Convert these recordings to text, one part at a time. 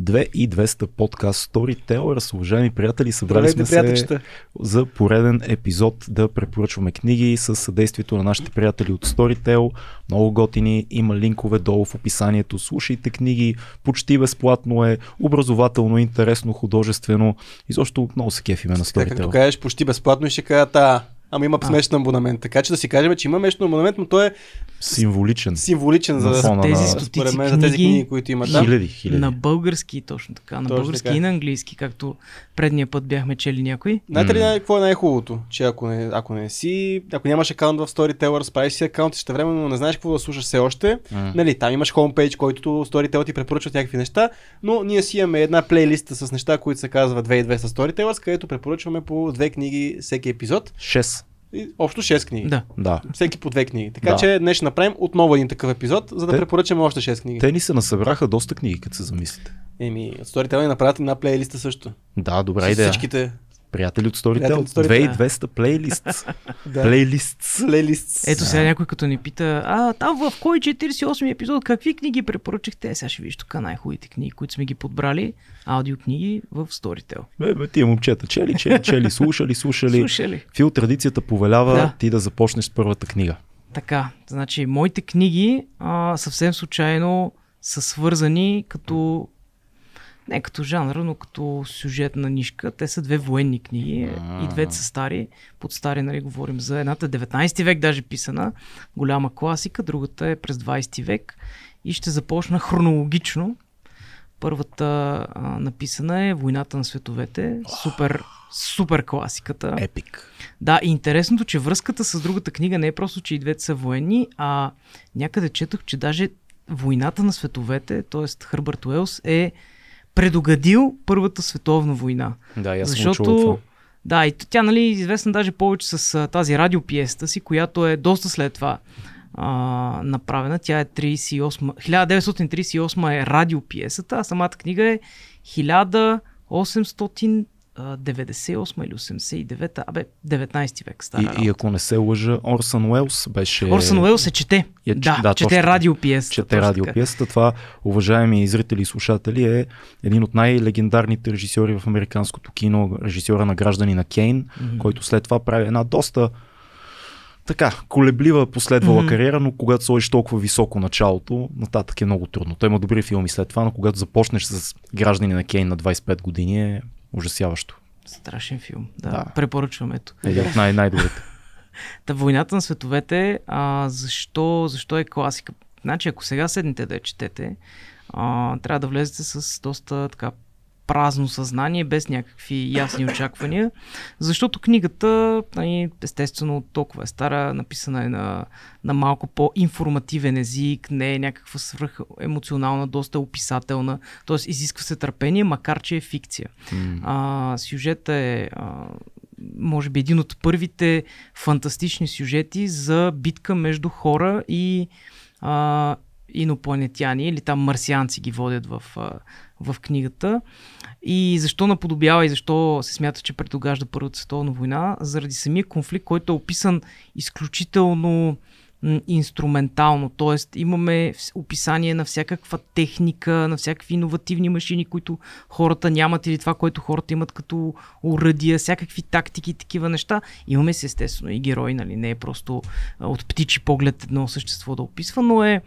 2 и 200 подкаст Storytellers. Уважаеми приятели, събрали Здравейте, сме се приятелчета. за пореден епизод да препоръчваме книги с съдействието на нашите приятели от Storytel. Много готини, има линкове долу в описанието. Слушайте книги, почти безплатно е, образователно, интересно, художествено. Изобщо много се кефиме на Така, като Storytel. кажеш почти безплатно и ще кажат, а, ама има смешен абонамент. Така че да си кажем, че има месечен абонамент, но той е Символичен. символичен за, фона тези стотици според мен, за тези книги книги, които има там. Хиляди, хиляди. На български, точно така. На Точно български така. и на английски, както предния път бяхме чели някой. Знаете ли какво е най-хубавото? Че ако не, ако не си, ако нямаш акаунт в Storyteller, правиш си акаунт ще време, но не знаеш какво да слушаш все още, нали, там имаш хомпейдж, който Storytel ти препоръчва някакви неща, но ние си имаме една плейлиста с неща, които се казва 2200 Storytellers, където препоръчваме по две книги всеки епизод. 6. И общо 6 книги. Да. Да. Всеки по две книги. Така Да. че днес ще направим отново един такъв епизод, за да Те- препоръчаме още 6 книги. Те ни се насъбраха доста книги, като се замислите. Еми, от Storytel ни направят една плейлиста също. Да, добра С идея. Всичките Приятели от Storytel. Приятели от Storytel. 2200 плейлист. Плейлист. плейлист. Ето сега някой като ни пита, а там в кой 48 епизод, какви книги препоръчахте? Е, Сега ще видиш тук най-хубавите книги, които сме ги подбрали, аудиокниги в Storytel. Бе, бе, тия момчета, чели, чели, чели, слушали, слушали. Слушали. Фил, традицията повелява Да. ти да започнеш с първата книга. Така, значи моите книги а, съвсем случайно са свързани като не като жанр, но като сюжетна нишка. Те са две военни книги и двете са стари. Под стари, нали, говорим за едната 19 век даже писана, голяма класика, другата е през 20 век и ще започна хронологично. Първата а, написана е Войната на световете, супер, супер класиката. Епик. Да, и интересното, че връзката с другата книга не е просто, че и двете са военни, а някъде четох, че даже войната на световете, т.е. Хърбърт Уелс е предугадил Първата световна война. Да, това. Защото, да, и тя нали, е известна даже повече с а, тази радиопиеста си, която е доста след това а, направена. Тя е 38, 1938 е радиопиесата, а самата книга е 1898 или 89, абе, 19 век стара И, и ако не се лъжа, Орсън Уелс беше... Орсън Уелс се чете. Я- да, да, чете радиопиесата. чете радиопиесата. Това, уважаеми зрители и слушатели, е един от най-легендарните режисьори в американското кино, режисьора на Граждани на Кейн, Мгм. който след това прави една доста така, колеблива последвала Мгм. кариера, но когато сложиш толкова високо началото, нататък е много трудно. Той има добри филми след това, но когато започнеш с Граждани на Кейн на 25 години е ужасяващо. Страшен филм. Да, Да. препоръчвам ето. Един от най- най-добрите. Та войната на световете, а, защо, защо е класика? Значи, ако сега седнете да я четете, а, трябва да влезете с доста така празно съзнание, без някакви ясни очаквания, защото книгата, нали, естествено, толкова е стара, написана е на, на малко по-информативен език, не е някаква свръх емоционална, доста описателна, т.е. изисква се търпение, макар че е фикция. М. А, сюжета е, а, може би, един от първите фантастични сюжети за битка между хора и а, инопланетяни, или там марсианци ги водят в, а, в книгата. И защо наподобява и защо се смята, че предогажда Първата световна война? Заради самия конфликт, който е описан изключително инструментално, т.е. имаме описание на всякаква техника, на всякакви иновативни машини, които хората нямат или това, което хората имат като уръдия, всякакви тактики такива неща. Имаме си естествено и герои, нали? не е просто от птичи поглед едно същество да описва, но е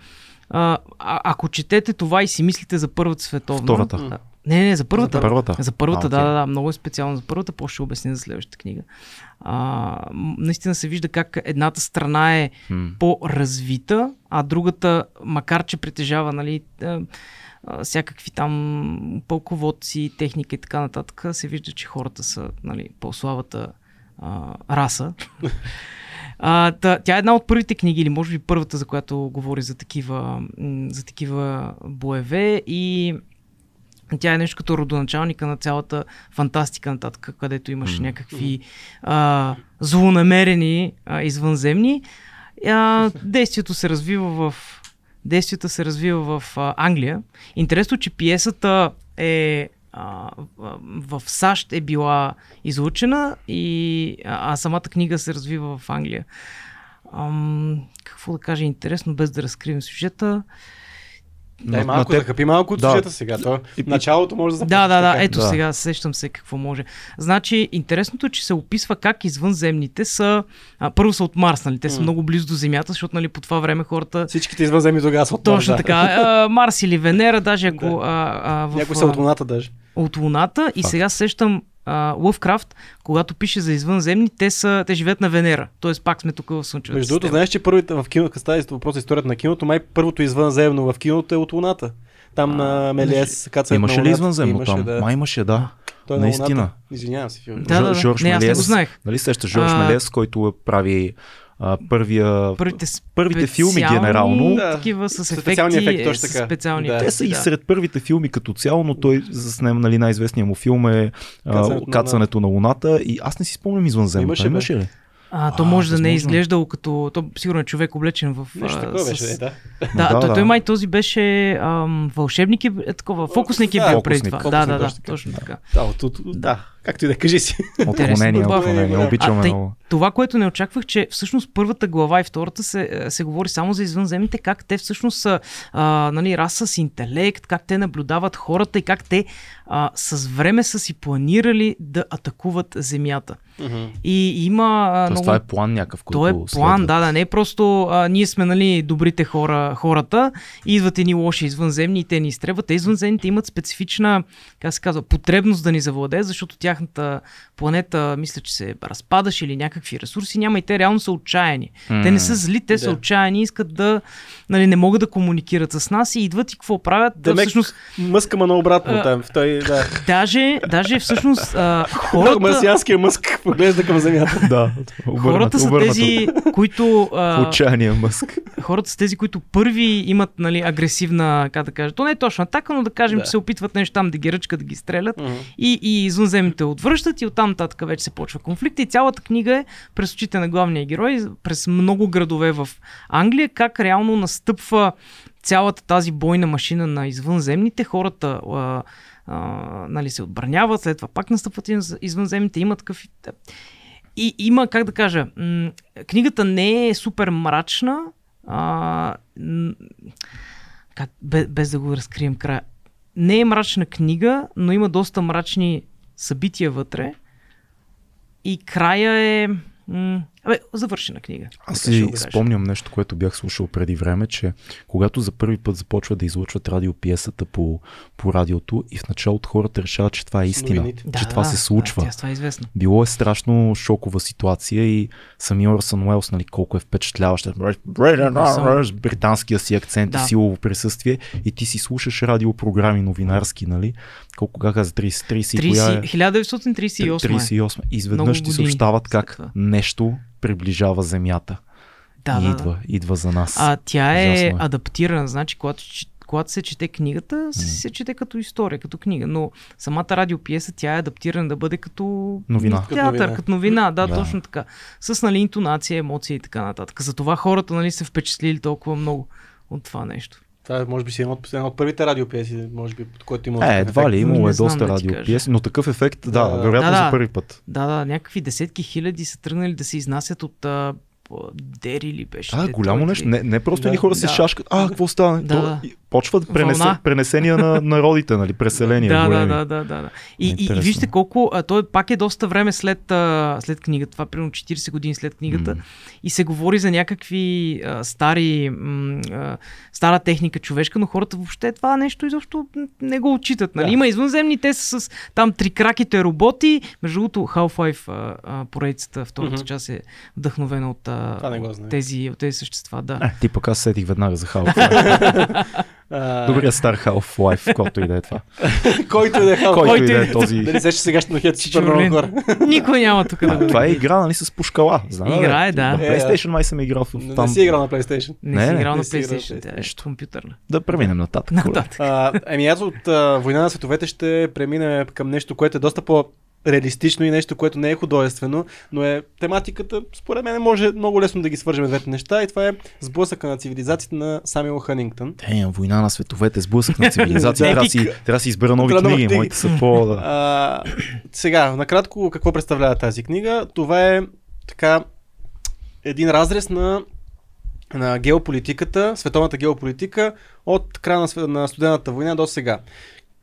а, а, ако четете това и си мислите за Първата световна... Втората. Да. Не, не, за първата. За първата? За първата, А, да, да, да, много е специално за първата, после ще обясня за следващата книга. А, наистина се вижда как едната страна е М. по-развита, а другата, макар че притежава нали, а, а, всякакви там пълководци, техника и така нататък, се вижда, че хората са нали, по-слабата а, раса. А, та, тя е една от първите книги, или може би първата, за която говори за такива, за такива боеве и тя е нещо като родоначалника на цялата фантастика нататък, където имаш някакви а, злонамерени а, извънземни. А, действието се развива в действието се развива в а, Англия. Интересно, че пиесата е в САЩ е била излучена и а, самата книга се развива в Англия. Ам, какво да кажа интересно, без да разкрием сюжета. А, Дай на- малко, на да хапи малко от Да. сюжета сега. То, И- началото може да Да, да, да, така. ето Да. сега сещам се какво може. Значи, интересното е, че се описва как извънземните са, а, първо са от Марс, нали? Те са М. много близо до Земята, защото нали, по това време хората Всичките извънземни тогава са от Точно Марс, да. така. А, Марс или Венера, даже ако Да. а, а, в, Някои са от Луната даже. от Луната. И Факт. сега сещам Лъвкрафт, когато пише за извънземни, те, са, те живеят на Венера. Тоест пак сме тук в Слънчевата Между другото, знаеш, че първите в кино, като става въпрос за историята на киното, май първото извънземно в киното е от Луната. Там А, на Мелиес кацат Имаше на ли Луната. извънземно Имаше, там? Да. Май имаше, да. Той е на наистина. Луната. Извинявам се, Фил. Да, да, да. Жорж Не, аз не го Мелиес. знаех. Нали сещаш Жорж А, Мелес, който прави а, първия... Първите, първите филми генерално. Да. Такива с ефекти. специални ефекти, точно с така. Специални Да. ефекти, Те са и да. сред първите филми като цяло, но той заснема нали, най-известният му филм е а, Кацането на Кацането на Луната и аз не си спомням извънземно. Имаше, имаше ли? А, то А, може да не е възможно. изглеждало като... То сигурно е човек облечен в... Нещо а, такова с- беше, е, да. Да, Да, той, да. той май този беше ам, вълшебник и е такова, фокусник е да, бил преди това. Да, да, да, точно така. Да, от, от, от, да. Както и да кажи си. Отклонение, отклонение. А, Обичаме тъй- много. Това, което не очаквах, че всъщност първата глава и втората се, е, се говори само за извънземните, как те всъщност са а, нали, раса с интелект, как те наблюдават хората и как те а, с време са си планирали да атакуват Земята. И има Тоест, много... това е план някакъв, който То е план, следва. да, да, не е просто а, ние сме нали, добрите хора, хората, и идват едни лоши извънземни и те ни изтребват. Те извънземните имат специфична, как се казва, потребност да ни завладеят, защото тяхната планета, мисля, че се разпадаше или някакви ресурси няма и те реално са отчаяни. Те не са зли, те са Да. отчаяни, искат да, нали, не могат да комуникират с нас и идват и какво правят? Да, всъщност, Мъска, ма обратно А, там. Той, да. даже, даже всъщност а, Хората... Марсианския мъск поглежда към Земята. Да, обърнато, хората са обърнато. тези, които... а, Отчаяния мъск. хората са тези, които първи имат нали, агресивна, как да кажа, то не е точно атака, но да кажем, Да. че се опитват нещо там да ги ръчкат, да ги стрелят и, и извънземните отвръщат и оттам нататък вече се почва конфликт и цялата книга е през очите на главния герой, през много градове в Англия, как реално настъпва цялата тази бойна машина на извънземните, хората а, а, нали, се отбраняват, след това пак настъпват из- извънземните, има такъв... И има, как да кажа, книгата не е супер мрачна, а, как, без, без да го разкрием края. Не е мрачна книга, но има доста мрачни събития вътре. И края е... М- абе, завършена книга. Аз си спомням нещо, което бях слушал преди време, че когато за първи път започва да излъчват радиопиесата по, по радиото и в началото хората решават, че това е истина, новините. че това се случва. Да, тя, това е известно. Било е страшно шокова ситуация и самия Орсън Уелс, нали, колко е впечатляващ. Британския си акцент Да. и силово присъствие и ти си слушаш радиопрограми новинарски, нали? Колко как каза, 30, 30, и коя е? 30, 1938 е. 38. Изведнъж ти съобщават как нещо приближава Земята. Да, и да, идва, да. идва за нас. А тя е, Ужасно е. адаптирана, значи когато, когато се чете книгата, се, се чете като история, като книга, но самата радиопиеса тя е адаптирана да бъде като Новина. театър, Като новина. като новина, да, Да. точно така. С нали, интонация, емоция и така нататък. Затова хората нали, се впечатлили толкова много от това нещо. Това е, може би си една от, една от първите радиопиеси, може би, под който има. Е, едва ли, имало е доста радиопиеси, но такъв ефект, да, Да, вероятно Да, за първи път. Да, да, някакви десетки хиляди са тръгнали да се изнасят от а, Дери ли беше? А, голямо ли? нещо. Не, не просто Да. едни хора се Да. шашкат. А, какво става? Да, То- Почват пренесе, Вълна. пренесения на народите, нали? Преселения. Да, да, големи. да, да, да, да. И, и, и вижте колко, а, той пак е доста време след, а, след книгата, това е примерно 40 години след книгата, М. и се говори за някакви а, стари, м, а, стара техника човешка, но хората въобще това нещо изобщо не го отчитат. Нали? Да. Има извънземни, те са с там трикраките роботи, между другото Half-Life а, а, поредицата, втората Мгм. част е вдъхновена от, а, Това не го от тези, от тези същества. Да. Е, ти пък аз сетих веднага за Half-Life. А, Добрият стар Half-Life, който и да е това. Който и да е хал. Който и да и- е този. Дали сещаш сега ще нахет супер много хора. Никой няма тук да го Това е игра, нали, с пушкала. Знам. Игра е, да. На Е, PlayStation май съм играл в Не, там. не си играл на PlayStation. Не, Не, си играл на PlayStation, тя е PlayStation. компютърна. Да преминем нататък. А, еми аз от а, Война на световете ще преминем към нещо, което е доста по реалистично и нещо, което не е художествено, но е тематиката, според мен може много лесно да ги свържем двете неща и това е сблъсъка на цивилизациите на Самюел Ханингтън. Е, война на световете, сблъсък на цивилизация. Да. трябва, си, трябва си избера нови книги. Моите са по... Да. А, сега, накратко, какво представлява тази книга? Това е така един разрез на на геополитиката, световната геополитика от края на студената война до сега.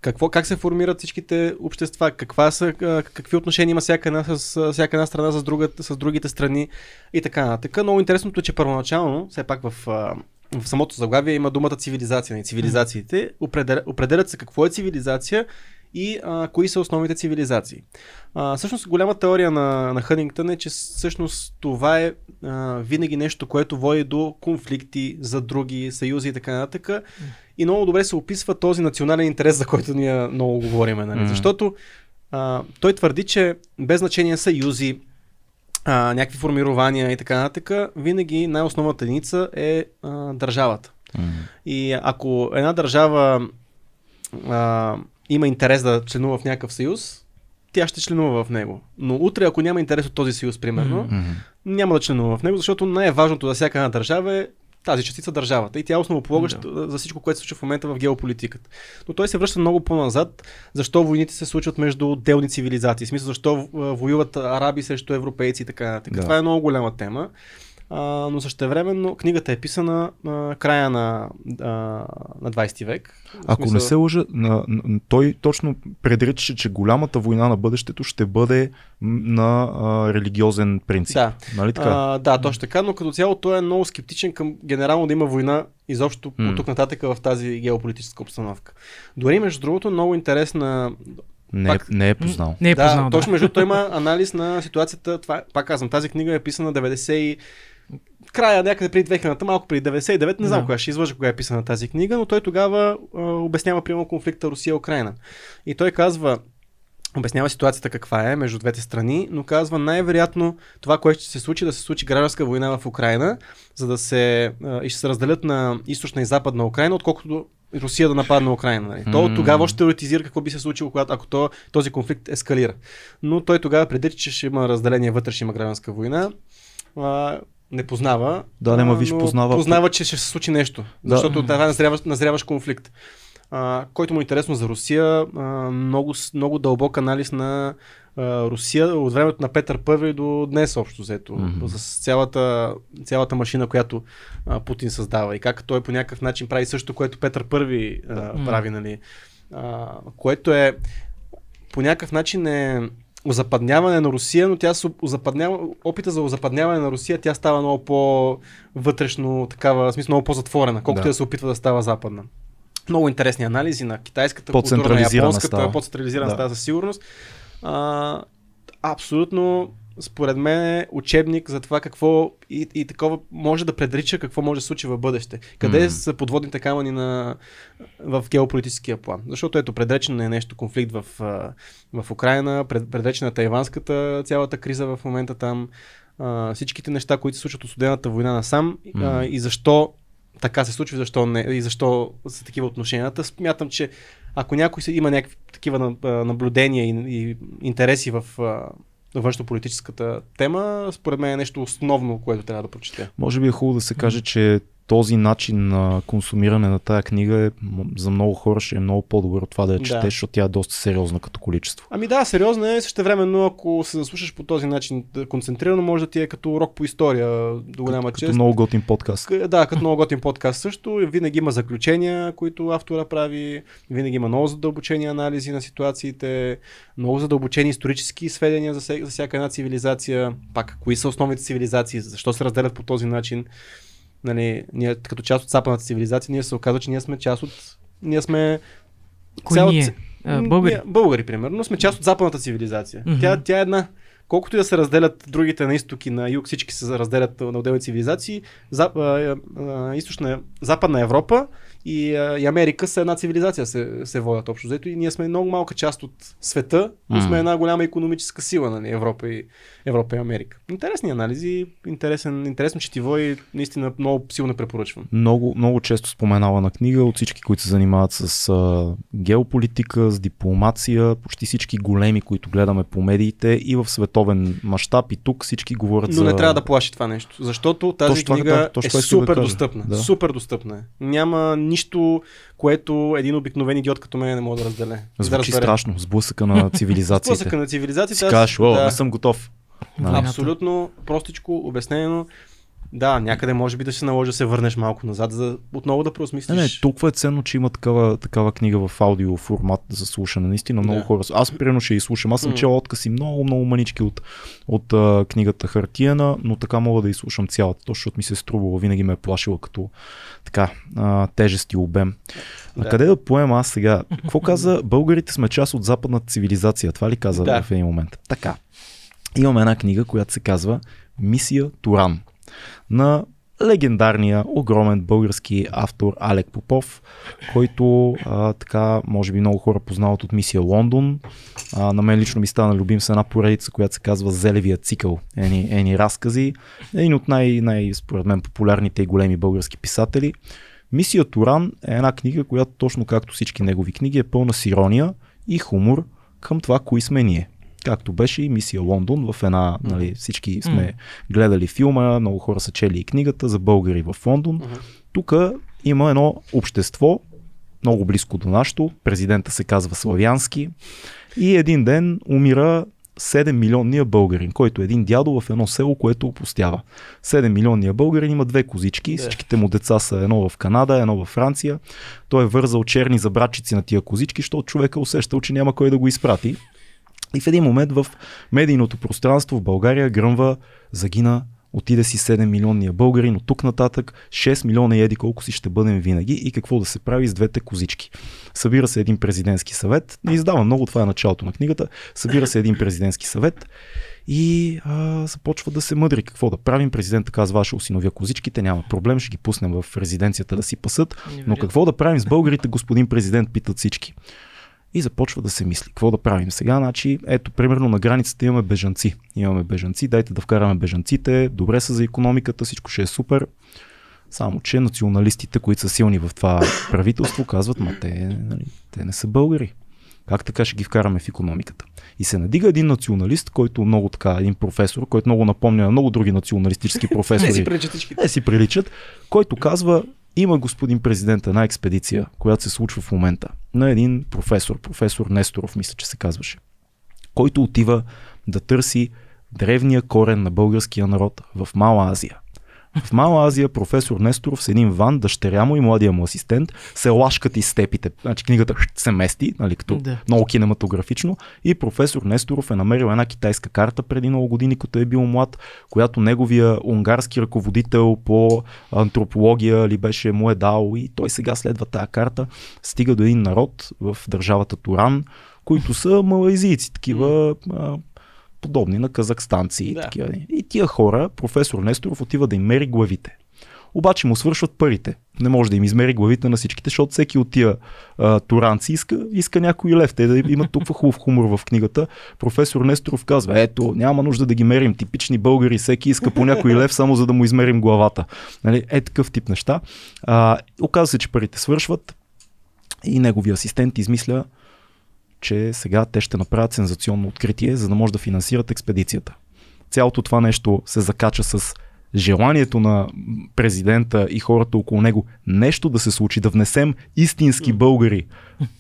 Какво, как се формират всичките общества, каква са, какви отношения има всяка една, с, всяка една страна с, друга, с другите страни и така нататък. Много интересното е, че първоначално, все пак в, в самото заглавие има думата цивилизация и цивилизациите. Определя, определят се какво е цивилизация и а, кои са основните цивилизации. А, всъщност голяма теория на, на Хънингтън е, че всъщност това е а, винаги нещо, което води до конфликти за други съюзи и така нататък. И много добре се описва този национален интерес, за който ние много говорим. Нали? Мгм. Защото а, той твърди, че без значение съюзи, а, някакви формирования и така нататък, винаги най-основната единица е а, държавата. М. И ако една държава а, има интерес да членува в някакъв съюз, тя ще членува в него. Но утре, ако няма интерес от този съюз, примерно. Мгм. няма да членува в него, защото най-важното за всяка една държава е тази частица държавата. И тя е основополагаща за всичко, което се случва в момента в геополитиката. Но той се връща много по-назад. Защо войните се случват между отделни цивилизации? В смисъл, защо воюват араби срещу европейци и така нататък. Да. Това е много голяма тема. А, но същевременно книгата е писана а, края на, а, на 20 век. Ако не смисъл- се лъжа, на, на, той точно предричаше, че голямата война на бъдещето ще бъде на а, религиозен принцип. Да. Нали така? А, да, точно така, но като цяло той е много скептичен към генерално да има война изобщо М. от тук нататък в тази геополитическа обстановка. Дори между другото много интересна не, е- пак- не е познал. Не е да, познал. точно между той има анализ на ситуацията. Това, е- пак казвам, тази книга е писана 90 и в края някъде преди 2000-та, малко преди 99, не знам Да. кога ще излъжа кога е писана тази книга, но той тогава а, обяснява примерно конфликта Русия-Украина. И той казва, обяснява ситуацията каква е между двете страни, но казва най-вероятно това, което ще се случи, да се случи гражданска война в Украина, за да се а, и ще се разделят на източна и западна Украина, отколкото Русия да нападне Украина. Нали? То тогава ще теоретизира какво би се случило, когато, ако то, този конфликт ескалира. Но той тогава предрича, че ще има разделение вътре, ще има гражданска война. А, не познава. Да, не, ма а, виж, познава- Познава, че ще се случи нещо. Да. Защото това е назряваш, назряваш конфликт. А, който му е интересно за Русия, а, много, много дълбок анализ на а, Русия от времето на Петър Първи до днес общо взето. Мгм. С цялата, цялата машина, която а, Путин създава и как той по някакъв начин прави също, което Петър Първи а, прави, нали. А, което е по някакъв начин е озападняване на Русия, но тя се озападнява, опита за озападняване на Русия, тя става много по-вътрешно, такава, в смисъл много по-затворена, колкото Да. да. се опитва да става западна. Много интересни анализи на китайската култура, на японската, по-централизирана Да. става със сигурност. А, абсолютно, според мен е учебник за това какво и, и такова може да предрича какво може да се случи в бъдеще. Къде М. са подводните камъни на, в геополитическия план. Защото ето предречено е нещо конфликт в, а, в Украина, пред, предречена е тайванската цялата криза в момента там, а, всичките неща, които се случват от студената война насам а, М. и защо така се случва, защо не, и защо са такива отношенията. Смятам, че ако някой има някакви такива на- а, наблюдения и, и интереси в а, външно-политическата тема, според мен е нещо основно, което трябва да прочете. Може би е хубаво да се каже, че този начин на консумиране на тая книга е, за много хора ще е много по-добър от това да я Да. четеш, защото тя е доста сериозна като количество. Ами да, сериозно е. Същевременно, ако се заслушаш по този начин да, концентрирано, може да ти е като урок по история до голяма като чест. много готин подкаст. Да, като много готин подкаст също. Винаги има заключения, които автора прави. Винаги има много задълбочени анализи на ситуациите, много задълбочени исторически сведения за всяка една цивилизация. Пак, кои са основните цивилизации, защо се разделят по този начин. Нали, ние, като част от западната цивилизация, ние се оказва, че ние сме част от... Ние сме... Кой цялата- ние? А, българи. Ние, българи, примерно, сме част от западната цивилизация. Мгм. Тя, тя е една. Колкото и да се разделят другите на изток и на юг, всички се разделят на отделни цивилизации, за, а, а, източна, западна Европа и, а, и Америка са една цивилизация, се, се водят общо взето и ние сме много малка част от света, но сме една голяма економическа сила, нали, Европа и, Европа и Америка. Интересни анализи, интересен, интересно четиво и наистина много силно препоръчвам. Много, много често споменава на книга от всички, които се занимават с а, геополитика, с дипломация, почти всички големи, които гледаме по медиите и в световен мащаб и тук всички говорят Но за... не трябва да плаши това нещо, защото тази Точно това- книга точно е това исках да супер достъпна. Да. Супер достъпна е. Няма нищо, което един обикновен идиот като мен не може да разделе. да Звучи разбере. страшно, сблъсъка на цивилизациите. Сблъсъка на цивилизацията. Си кажеш, о, да, не съм готов. Войната. Абсолютно простичко, обяснено. Да, някъде може би да се наложи да се върнеш малко назад, за отново да преосмислиш. Не, не, толкова е ценно, че има такава, такава книга в аудио формат за слушане. Наистина много Да. хора. Аз примерно ще и слушам. Аз съм М. чел откъси много, много манички от, от а, книгата Хартияна, но така мога да изслушам цялата, точно защото ми се е струвала. Винаги ме е плашила като така а, тежест и обем. А Да. къде да поема аз сега? Какво каза? Българите сме част от западната цивилизация. Това ли каза Да. в един момент? Така. Имаме една книга, която се казва Мисия Туран на легендарния, огромен български автор Алек Попов, който а, така, може би много хора познават от мисия Лондон. А, на мен лично ми стана любим с една поредица, която се казва Зелевия цикъл. Ени, ени разкази. Един от най, най, според мен, популярните и големи български писатели. Мисия Туран е една книга, която точно както всички негови книги е пълна с ирония и хумор към това, кои сме ние. Както беше и мисия Лондон в една, нали, всички сме гледали филма, много хора са чели и книгата за българи в Лондон. Мгм. Тук има едно общество, много близко до нашото, президента се казва Славянски и един ден умира 7 милионния българин, който е един дядо в едно село, което опустява. 7 милионния българин има две козички, всичките му деца са едно в Канада, едно във Франция. Той е вързал черни забратчици на тия козички, защото човека усещал, че няма кой да го изпрати. И в един момент в медийното пространство в България гръмва, загина, отиде си 7 милионния българин, от тук нататък 6 милиона и еди колко си ще бъдем винаги и какво да се прави с двете козички. Събира се един президентски съвет, не издава много, това е началото на книгата, събира се един президентски съвет и а, започва да се мъдри какво да правим. Президента казва, аз ще осиновя козичките, няма проблем, ще ги пуснем в резиденцията да си пасат. Но какво да правим с българите, господин президент, питат всички. И започва да се мисли. Какво да правим сега? Значи, ето, примерно на границата имаме бежанци. Имаме бежанци, дайте да вкараме бежанците, добре са за економиката, всичко ще е супер. Само, че националистите, които са силни в това правителство, казват, ма те, нали, те не са българи. Как така ще ги вкараме в економиката? И се надига един националист, който много така, един професор, който много напомня на много други националистически професори. Не си приличат. Те си приличат, който казва, има господин президент една експедиция, която се случва в момента, на един професор, професор Несторов, мисля, че се казваше, който отива да търси древния корен на българския народ в Мала Азия. В Мала Азия професор Несторов с един ван, дъщеря му и младия му асистент се лашкат из степите. Значи книгата се мести, нали, като Да. много кинематографично. И професор Несторов е намерил една китайска карта преди много години, като е бил млад, която неговия унгарски ръководител по антропология ли беше му е дал и той сега следва тази карта. Стига до един народ в държавата Туран, които са малайзийци, такива подобни на казахстанци. Да. Да. Такива. И тия хора, професор Несторов отива да им мери главите. Обаче му свършват парите. Не може да им измери главите на всичките, защото всеки от тия а, туранци иска, иска някой лев. Те да имат толкова хубав хумор в книгата. Професор Несторов казва, ето, няма нужда да ги мерим. Типични българи, всеки иска по някой лев, само за да му измерим главата. Нали? Е такъв тип неща. А, оказва се, че парите свършват и неговия асистент измисля, че сега те ще направят сензационно откритие, за да може да финансират експедицията. Цялото това нещо се закача с желанието на президента и хората около него нещо да се случи, да внесем истински българи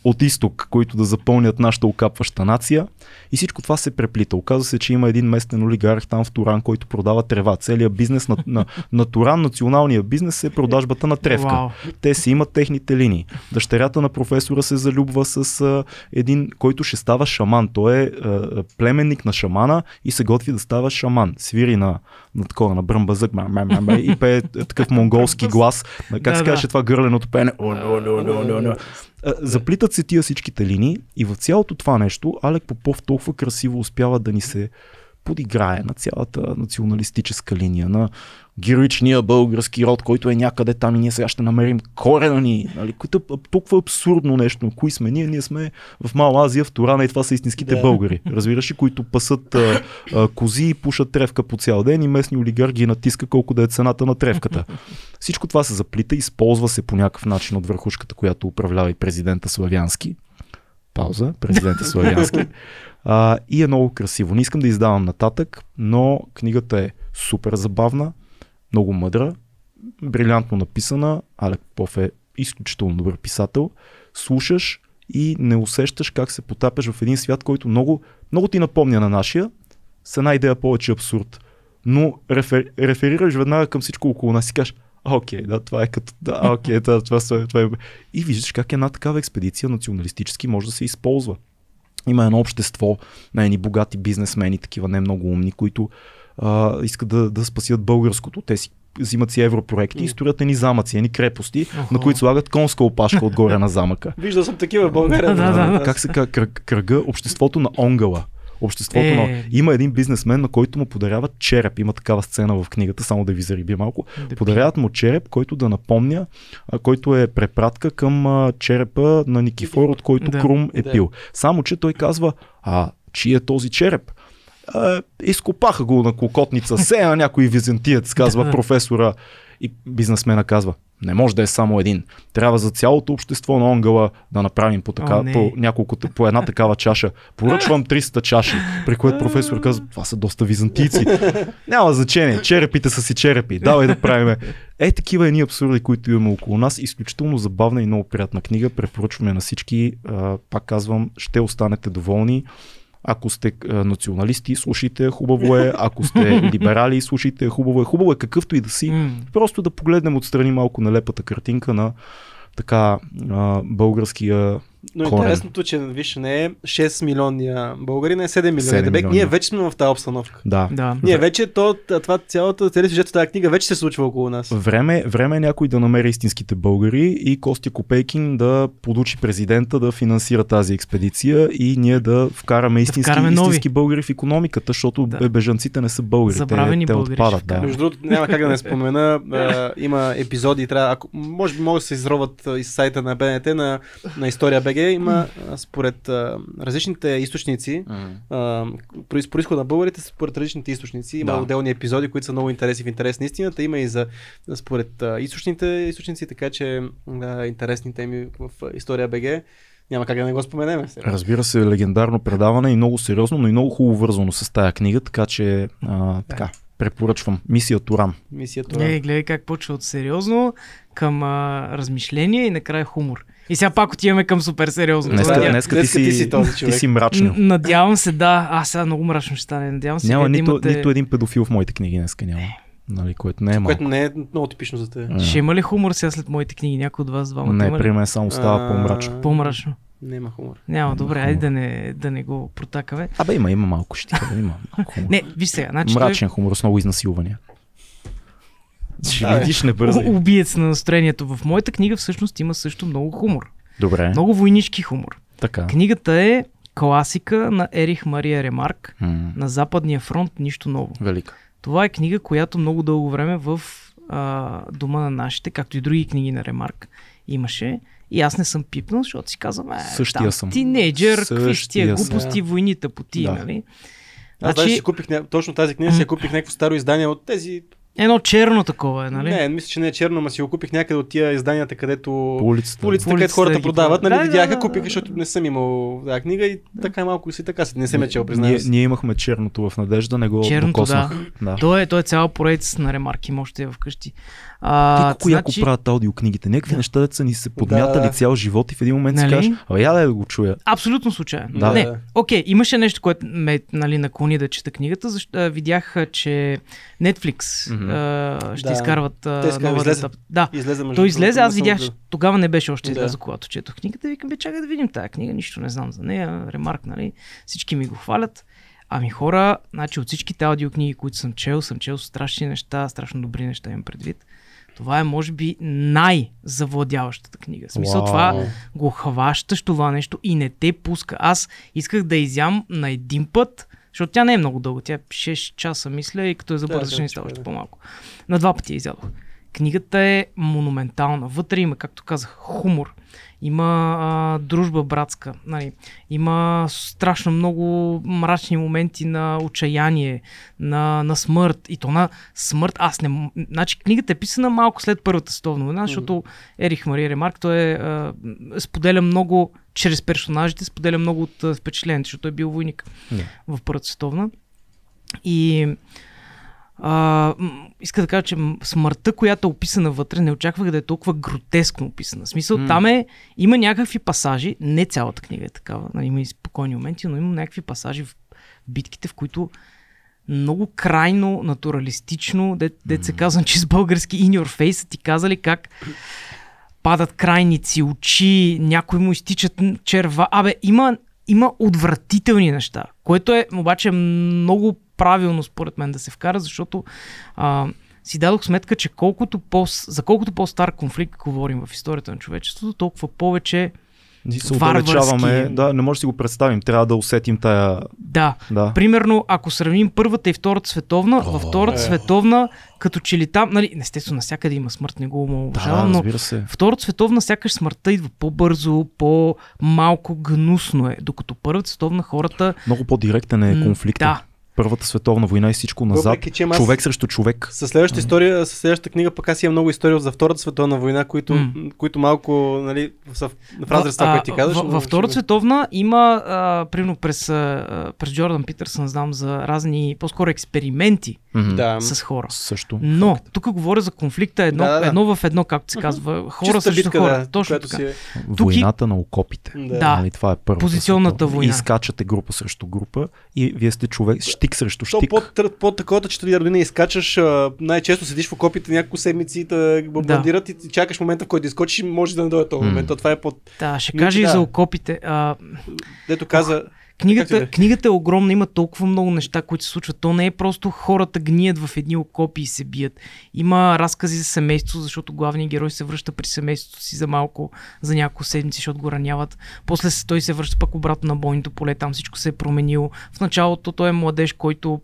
от изток, които да запълнят нашата окапваща нация. И всичко това се преплита. Оказва се, че има един местен олигарх там в Туран, който продава трева. Целият бизнес на, на, на Туран, националния бизнес е продажбата на тревка. Вау. Те си имат техните линии. Дъщерята на професора се залюбва с а, един, който ще става шаман. Той е а, племенник на шамана и се готви да става шаман. Свири на, на такова, на бръмбазък ма, ма, ма, ма, и пее такъв монголски глас. Как Да, се да. каже това гърленото пеене? А, Заплитат се тия всичките линии и в цялото това нещо Алек Попов толкова красиво успява да ни се подиграе на цялата националистическа линия, на героичния български род, който е някъде там и ние сега ще намерим корена ни, нали, което е толкова абсурдно нещо. Кои сме ние? Ние сме в Мала Азия, в Турана и това са истинските Да. българи. Разбираш ли, които пасат а, а, кози и пушат тревка по цял ден и местни олигарх ги натиска колко да е цената на тревката. Всичко това се заплита, използва се по някакъв начин от върхушката, която управлява и президента Славянски. Пауза, президента Славянски. А, и е много красиво. Не искам да издавам нататък, но книгата е супер забавна, много мъдра, брилянтно написана. Алек Попов е изключително добър писател. Слушаш и не усещаш как се потапяш в един свят, който много, много ти напомня на нашия, с една идея повече абсурд. но рефер, реферираш веднага към всичко около нас и кажеш, окей, да, това е като, да, окей, да, това, това, това е. И виждаш как една такава експедиция националистически може да се използва. Има едно общество на едни богати бизнесмени, такива не много умни, които а, искат да, да спасят българското. Те си взимат си европроекти и строят едни замъци, едни крепости, Охо. на които слагат конска опашка отгоре на замъка. Виждал съм такива в България. Да, да, да. Как се? Кръг, кръга, обществото на Онгала. Обществото Е. на... Има един бизнесмен, на който му подаряват череп. Има такава сцена в книгата, само да ви зарибя малко. Да Подаряват му череп, който да напомня, а, който е препратка към а, черепа на Никифор, от който Да. Крум е Да. пил. Само, че той казва, а, чи е този череп? А, изкопаха го на клокотница, се на някой византиец, казва професора. И бизнесмена казва, не може да е само един. Трябва за цялото общество на Онгала да направим по, така, О, не. по, няколко, по една такава чаша. Поръчвам 300 чаши, при което професор казва, това са доста византийци. Няма значение, черепите са си черепи, давай да правиме. Е, такива едни абсурди, които имаме около нас. Изключително забавна и много приятна книга. Препоръчваме на всички. А, пак казвам, ще останете доволни. Ако сте националисти, слушайте, хубаво е. Ако сте либерали, слушайте, хубаво е. Хубаво е какъвто и да си. Просто да погледнем отстрани малко нелепата картинка на така а, българския Но корен. интересното, че виж, не е 6 милионния българи, не е 7 милиони. 7 Дебек, ние вече сме в тази обстановка. Да. Да. Ние вече, то, това цялата, целият сюжет тази книга вече се случва около нас. Време, време е някой да намери истинските българи и Костя Копейкин да подучи президента да финансира тази експедиция и ние да вкараме истински, вкараме нови. истински българи в економиката, защото Да. да. бежанците не са българи. Забравени те, те българи отпадат. Да. вкараме. Между другото, няма как да не спомена, а, има епизоди, трябва, ако, може би могат да се изроват из сайта на БНТ на, на История БГ, има а, според а, различните източници, а, происход на българите според различните източници. Има Да. отделни епизоди, които са много интересни в интерес на истината. Има и за според а, източните източници, така че да, интересни теми в а, История БГ. Няма как да не го споменеме. Сега. Разбира се, легендарно предаване и много сериозно, но и много хубаво вързано с тая книга, така че а, така, препоръчвам. Мисия Туран. Мисията. Гледай, гледай как почва от сериозно към а, размишление и накрая хумор. И сега пак отиваме към супер сериозно. Днеска, да. днеска, Днеска ти, ти си, си този ти човек. си мрачно. Надявам се, да. А, сега много мрачно ще стане. Надявам се. Няма да нито, имате... нито един педофил в моите книги днеска няма. Нали, което не е малко. Което не е много типично за теб. Ще има ли хумор сега след моите книги? Някой от вас двамата Не, при мен само става А, по-мрачно. По-мрачно. Няма хумор. Няма, добре, хумор. айде да не, да не го протакаме. Абе има, има малко ще има малко хумор. Не, виж сега, значи той Мрачен хумор с много изнасилвания. Ще Да, видиш, не бързай. убиец на настроението. В моята книга всъщност има също много хумор. Добре, Много войнишки хумор. така. Книгата е класика на Ерих Мария Ремарк М, на Западния фронт Нищо ново. Велика. Това е книга, която много дълго време в а, дома на нашите, както и други книги на Ремарк, имаше. И аз не съм пипнал, защото си казвам, е, Същия там, съм. тинейджър, какви ще тия глупости, войните по ти, Да. нали? Аз Значи- си купих, точно тази книга си я купих някакво старо издание от тези... Едно черно такова е, нали? Не, мисля, че не е черно, ама си го купих някъде от тия изданията, където... По улицата. По улицата, По където хората продават, нали. Да, видяха, да, да, купих, да. защото не съм имал тази книга и така малко си така си, не се мечел, Ние, признавам си. ние имахме черното в надежда, не го Черното, докоснах. да. да. Той е, той е цяла поредица на ремарки, можете я вкъщи. Ти А, колко яко значи, правят аудиокнигите. Някакви неща, деца са ни се подмятали Да. цял живот и в един момент си Нали? кажеш, а я да го чуя. Абсолютно случайно. Да. Не, окей, имаше нещо, което ме нали, наклони да чета книгата, защото а, видях, че Netflix Мгм. а, ще Да. изкарват а, Те новата излезе. етап. Да, Излезе той излезе, аз видях, го че тогава не беше още Да. излезе, когато четох книгата. Викам, бе, чакай да видим тази книга, нищо не знам за нея, ремарк, нали? Всички ми го хвалят. Ами хора, значи от всичките аудиокниги, които съм чел, съм чел страшни неща, страшно добри неща имам предвид. Това е, може би, най-завладяващата книга. В смисъл, Уау. това го хващаш това нещо и не те пуска. Аз исках да изям на един път, защото тя не е много дълга. Тя е 6 часа, мисля, и като е забързаш, да, не става още по-малко. На два пъти я изядох. Книгата е монументална. Вътре има, както казах, хумор. Има а, дружба братска. Нали. Има страшно много мрачни моменти на отчаяние, на, на смърт. И то на смърт. Аз не. Значи, книгата е писана малко след Първата световна война, защото Ерих Мария Ремарк той е, а, споделя много, чрез персонажите, споделя много от впечатлението, защото той е бил войник Да. в Първата световна. И а, иска да кажа, че смъртта, която е описана вътре, не очаквах да е толкова гротескно описана. В смисъл, М. там е, има някакви пасажи, не цялата книга е такава, нали, има и спокойни моменти, но има някакви пасажи в битките, в които много крайно натуралистично, де, де се казвам, че с български in your face са ти казали как падат крайници, очи, някой му изтичат черва. Абе, има, има отвратителни неща, което е обаче много правилно според мен да се вкара, защото а, си дадох сметка, че колкото по, за колкото по-стар конфликт говорим в историята на човечеството, толкова повече И се отдалечаваме. Да, не може да си го представим. Трябва да усетим тая... Да. Да. Примерно, ако сравним Първата и Втората световна, във Втората е. световна, като че ли там, нали, естествено, навсякъде има смърт, не го Да, уважавам, но се. Втората световна сякаш смъртта идва по-бързо, по-малко гнусно е, докато Първата световна хората... Много по-директен е конфликта. Да, Първата световна война и всичко назад. Въпреки, че аз- Човек срещу човек. Със следващата история, със следващата книга пък аз имам много истории за Втората световна война, които, М. които малко нали, са в, в разрез с това, което ти казваш. Във Втората световна има, а, примерно през, а, през Джордан Питърсън, знам за разни, по-скоро експерименти. Да, с хора. Също. Но, тук говоря за конфликта едно, Да, да, едно в едно, както се казва. Хора Чиста срещу битка, хора. да, Точно така. си е. Войната на окопите. Да. Нали, това е първата Позиционната война. И скачате група срещу група и вие сте човек, щик срещу То щик. под, под таковата четвърта година изкачаш, най-често седиш в окопите няколко седмици да бомбардират и ти чакаш момента, в който изкочиш и може да не дойде този момент. То това е под... Да, ще кажа и да. за окопите. А, Дето каза... Как Книгата, ти книгата е огромна, има толкова много неща, които се случват. То не е просто хората гният в едни окопи и се бият. Има разкази за семейство, защото главният герой се връща при семейството си за малко, за няколко седмици, защото го раняват. После той се връща пак обратно на бойното поле, там всичко се е променило. В началото той е младеж, който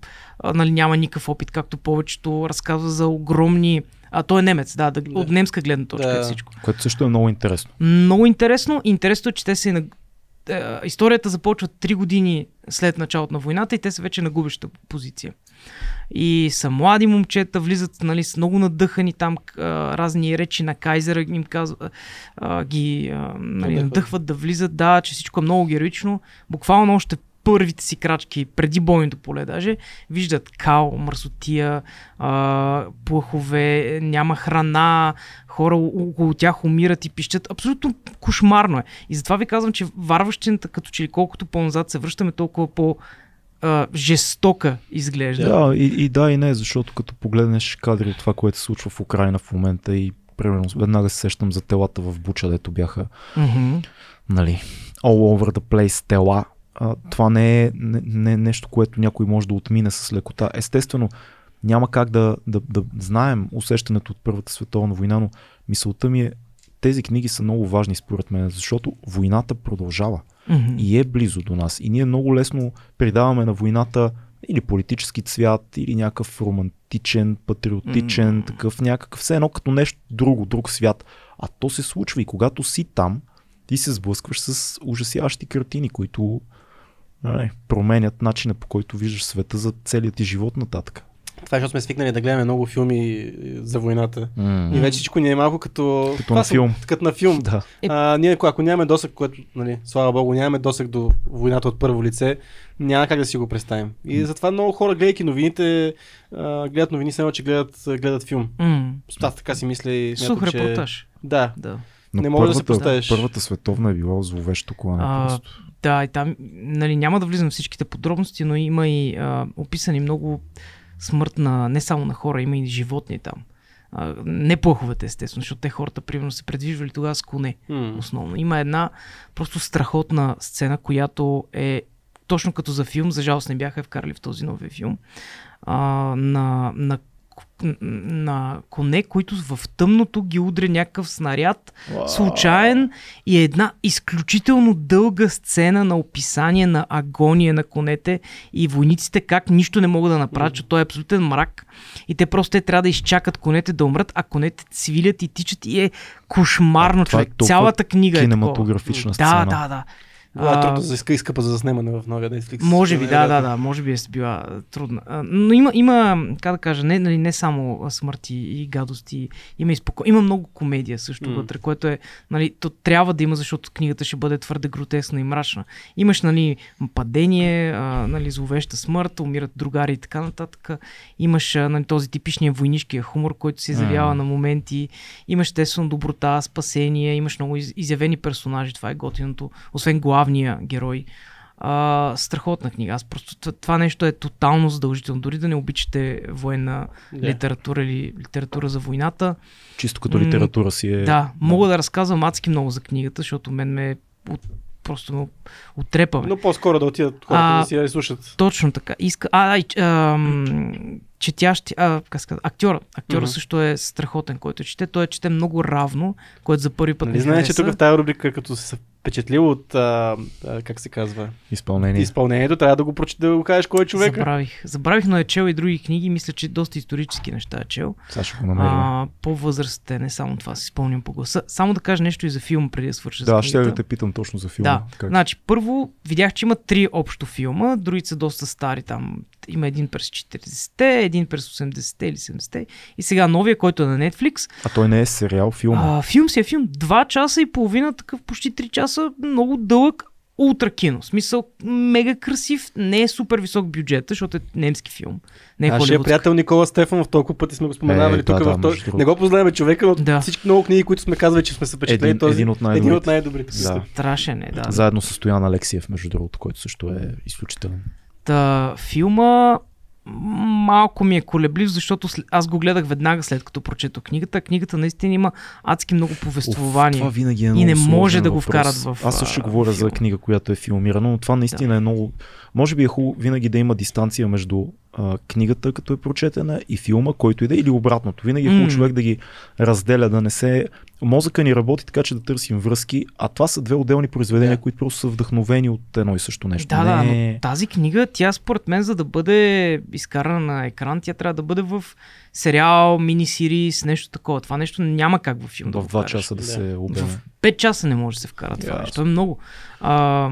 нали, няма никакъв опит, както повечето разказва за огромни... А той е немец, да, да, Да. от немска гледна точка Да. е всичко. Което също е много интересно. Много интересно. Интересно е, че те са и на... е, Историята започва 3 години след началото на войната и те са вече на губеща позиция. И са млади момчета, влизат нали, с много надъхани там а, разни речи на Кайзера, им казва, а, ги а, нали, Надъхват. надъхват да влизат, да, че всичко е много героично. Буквално още първите си крачки, преди бойното поле даже, виждат кал, мърсотия, а, плъхове, няма храна, хора около тях умират и пищат. Абсолютно кошмарно е. И затова ви казвам, че варващината, като че ли колкото по-назад се връщаме, толкова по- а, жестока изглежда. Да, и, и да и не, защото като погледнеш кадри от това, което се случва в Украина в момента и примерно веднага се сещам за телата в Буча, дето бяха Мгм. нали, all over the place тела. А, това не е, не, не е нещо, което някой може да отмине с лекота. Естествено, няма как да, да, да знаем усещането от Първата световна война, но мисълта ми е, тези книги са много важни според мен, защото войната продължава Мгм. и е близо до нас. И ние много лесно придаваме на войната или политически цвят, или някакъв романтичен, патриотичен, М. такъв някакъв, все едно като нещо друго, друг свят. А то се случва и когато си там, ти се сблъскваш с ужасяващи картини, които нали, променят начина по който виждаш света за целият ти живот нататък. Това е, защото сме свикнали да гледаме много филми за войната. Mm. И вече всичко ни е малко като... Като на филм. Като на филм. Да. Е- А, ние, ако- ако нямаме досък, което, нали, слава богу, нямаме досък до войната от първо лице, няма как да си го представим. И затова много хора, гледайки новините, а, гледат новини, само че гледат, гледат филм. М. Аз така си мисля и смятам, Сух че... репортаж. Да. Да. Но Не може да се първата, представиш. първата световна е била зловещо клане. А, просто. Да, и там нали, няма да влизам в всичките подробности, но има и а, описани много смърт на не само на хора, има и животни там. А, не плъховете, естествено, защото те хората, примерно, се предвижвали тогава с коне. М. Основно. Има една просто страхотна сцена, която е точно като за филм, за жалост не бяха вкарали в този новия филм, а, на, на, на коне, които в тъмното ги удря някакъв снаряд, случайен и е една изключително дълга сцена на описание на агония на конете и войниците как нищо не могат да направят, защото той е абсолютен мрак и те просто те трябва да изчакат конете да умрат, а конете свилят и тичат и е кошмарно е човек. толкова Цялата книга е такова. Кинематографична Да, сцена. да, да. Това е А, трудно за иска, изкъпа за заснемане в новия Netflix. може би, да, да, Невероятно. да, може би е била трудна. Но има, има как да кажа, не, нали, не само смърти и гадости, има и споко... Има много комедия също М. вътре, което е, нали, то трябва да има, защото книгата ще бъде твърде гротесна и мрачна. Имаш, нали, падение, нали, зловеща смърт, умират другари и така нататък. Имаш, нали, този типичния войнишкия хумор, който се изявява М. на моменти. Имаш естествено доброта, спасение, имаш много из- изявени персонажи, това е готиното. Освен главния герой. А, страхотна книга. Аз просто това нещо е тотално задължително. Дори да не обичате военна Да. литература или литература за войната. Чисто като литература си е... Да, мога да разказвам адски много за книгата, защото мен ме от, просто ме отрепа. бе. Но по-скоро да отидат хората А, да си я слушат. Точно така. Иска... А, а, и, ам, четящи, а, как се казва, актьора. Актьора Мгм. също е страхотен, който чете. Той чете много равно, което за първи път Нали ми знаеш, че тук в тази рубрика, като се впечатлил от, а, а, как се казва, Изпълнение. изпълнението, трябва да го, проч... да го кажеш кой е човека. Забравих. Забравих, но е чел и други книги. Мисля, че доста исторически неща е чел. Сега ще го намерим. А, по-възрастен, не само това си спомням по гласа. Само да кажа нещо и за филм, преди да свърша да, ще да те питам точно за филма. Да, Как? значи първо видях, че има три общо филма, другите са доста стари там. Има един през 40-те, един през 80-те или 70-те и сега новия, който е на Netflix. А той не е сериал, филм. А, филм си е филм, два часа и половина, такъв почти 3 часа, много дълъг, ултра кино. Смисъл, мега красив, не е супер висок бюджет, защото е немски филм. Не е Нашия приятел Никола Стефанов толкова пъти сме го споменавали Е, тук да, в да, този... Не го познаваме човека, но Да. всички много книги, които сме казвали, че сме се впечатлили Един- този. един от един най-добрите. от най-добрите. Да. Страшен е, да. Заедно с Стоян Алексиев, между другото, който също е изключителен. Та, филма малко ми е колеблив, защото аз го гледах веднага след като прочетох книгата. Книгата наистина има адски много повествование. това винаги е И много не сложен може да го въпрос. вкарат в, Аз също ще говоря за филма. книга, която е филмирана, но това наистина е много... Може би е хубаво винаги да има дистанция между а, книгата, като е прочетена, и филма, който иде, или обратното. Винаги е М. човек да ги разделя, да не се... Мозъка ни работи така, че да търсим връзки, а това са две отделни произведения, Да. които просто са вдъхновени от едно и също нещо. Да, да, не... но тази книга, тя според мен, за да бъде изкарана на екран, тя трябва да бъде в сериал, мини-сирис, нещо такова. Това нещо няма как във филм да в два вкараш. часа да, Да. се обеме. В 5 часа не може да се вкара това Ясно. нещо. е много. А,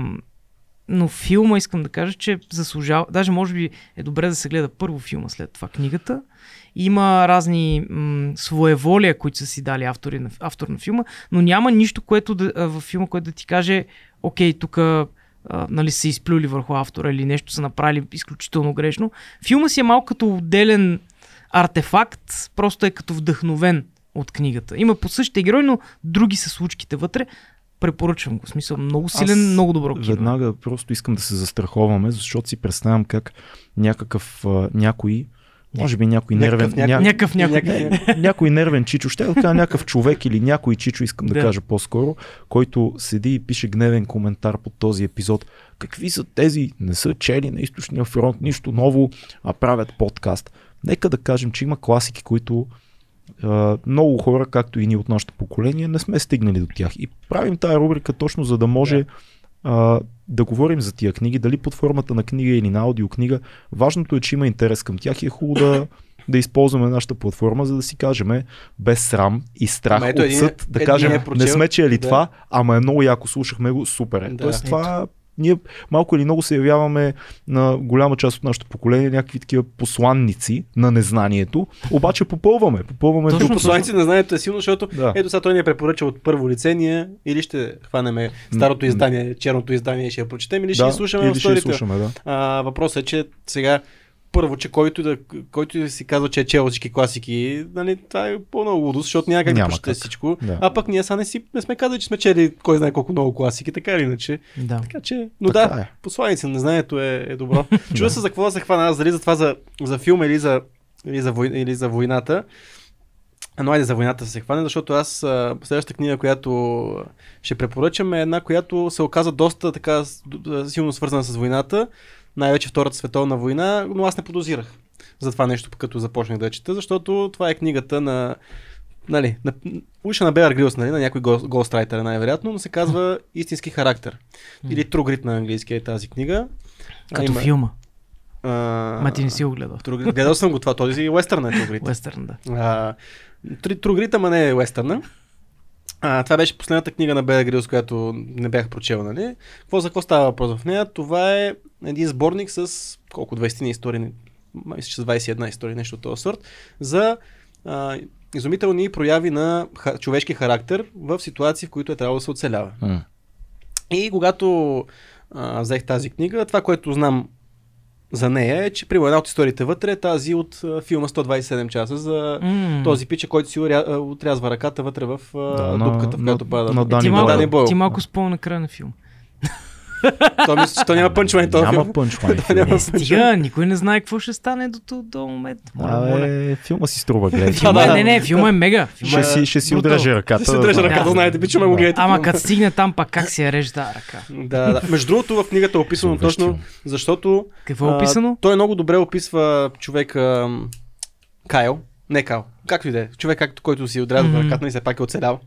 но филма искам да кажа, че заслужава. Даже може би е добре да се гледа първо филма, след това книгата. Има разни м- своеволия, които са си дали автори на, автор на филма, но няма нищо, което да, във филма, което да ти каже, окей, тук нали, са изплюли върху автора или нещо са направили изключително грешно. Филма си е малко като отделен артефакт, просто е като вдъхновен от книгата. Има по същите герои, но други са случките вътре. Препоръчвам го. В смисъл, много силен, Аз много добро кино. Веднага просто искам да се застраховаме, защото си представям как някакъв а, някой, може би някой Някакъв нервен, някой. ня... Някакъв някой. Някакъв- някой нервен чичо, ще да кажа някакъв човек или някой чичо, искам да, Да. кажа по-скоро, който седи и пише гневен коментар под този епизод. Какви са тези? Не са чели на източния фронт, нищо ново, а правят подкаст. Нека да кажем, че има класики, които много хора, както и ние от нашето поколение, не сме стигнали до тях. И правим тая рубрика точно за да може а, да говорим за тия книги, дали под формата на книга или на аудиокнига. Важното е, че има интерес към тях и е хубаво да, да използваме нашата платформа, за да си кажем без срам и страх Ама ето от един- съд, да един кажем, е прочел- не сме чели да. това, ама е много яко, слушахме го, супер е. Да. Тоест Ето. това ние малко или много се явяваме на голяма част от нашето поколение някакви такива посланници на незнанието, обаче попълваме. попълваме Точно тук. Посланици на знанието е силно, защото Да. ето сега той ни е препоръчал от първо лице, ние или ще хванеме старото издание, черното издание и ще я прочетем, или ще да, я слушаме или в сторите. слушаме, да. А, въпросът е, че сега първо, че който, и да, който да си казва, че е чел всички класики, нали, това е пълна лудост, защото няма как да Няма прочете как. всичко. Да. А пък ние сега не, си, не сме казали, че сме чели кой знае колко много класики, така или иначе. Да. Така че, но Така да, е. посланици на знанието е, е добро. Чуда се за какво да се хвана, аз дали за това за, за филм или за, или, за вой, или за войната. Но айде за войната да се хване, защото аз следващата книга, която ще препоръчам е една, която се оказа доста така силно свързана с войната, най-вече Втората световна война, но аз не подозирах за това нещо, като започнах да чета, защото това е книгата на нали, на, уша на Беар Грилс, нали, на някой гол- голстрайтер най-вероятно, но се казва Истински характер. Или True Grit на английски е тази книга. А, Като има- филма. А, Ма ти не си го гледал. True. Гледал съм го това, този е уестърн е True Grit. Уестърн, да. А, True Grit, ама не е уестърна. А, това беше последната книга на Беда Грилс, която не бях прочел, нали? Какво за какво става въпрос в нея? Това е един сборник с колко 20 истории, мисля, че с 21 истории, нещо от този сорт, за а, изумителни прояви на ха- човешки характер в ситуации, в които е трябвало да се оцелява. М. И когато а, взех тази книга, това, което знам за нея е, че при една от историите вътре е тази от а, филма 127 часа за М. този пича, който си уря, а, отрязва ръката вътре в а, Да, на- дупката, в на- която пада. на Ти Дани малко. Дани Бойл. ти малко спомня на края на филм. То мисля, че то няма пънчлайн този Няма пънчлайн. Да, филма. няма Е, стига, никой не знае какво ще стане до, до, до момент. Моля, моля. Абе, филма си струва, гледай. Филма, да, е- не, не, филма е мега. Филма Ще е- си, ще си отрежа ръката. Ще се дрежа да. ръката, Да. знаете, обичаме го Да. гледайте. Ама като стигне там, пак как се я реже тази ръка. Да, да. Между другото, в книгата е описано точно, защото Какво е описано? Той много добре описва човека Кайл. Не Кайл. Както и да е. Човек, който си отрязва Мгм. ръката и все пак е оцелял.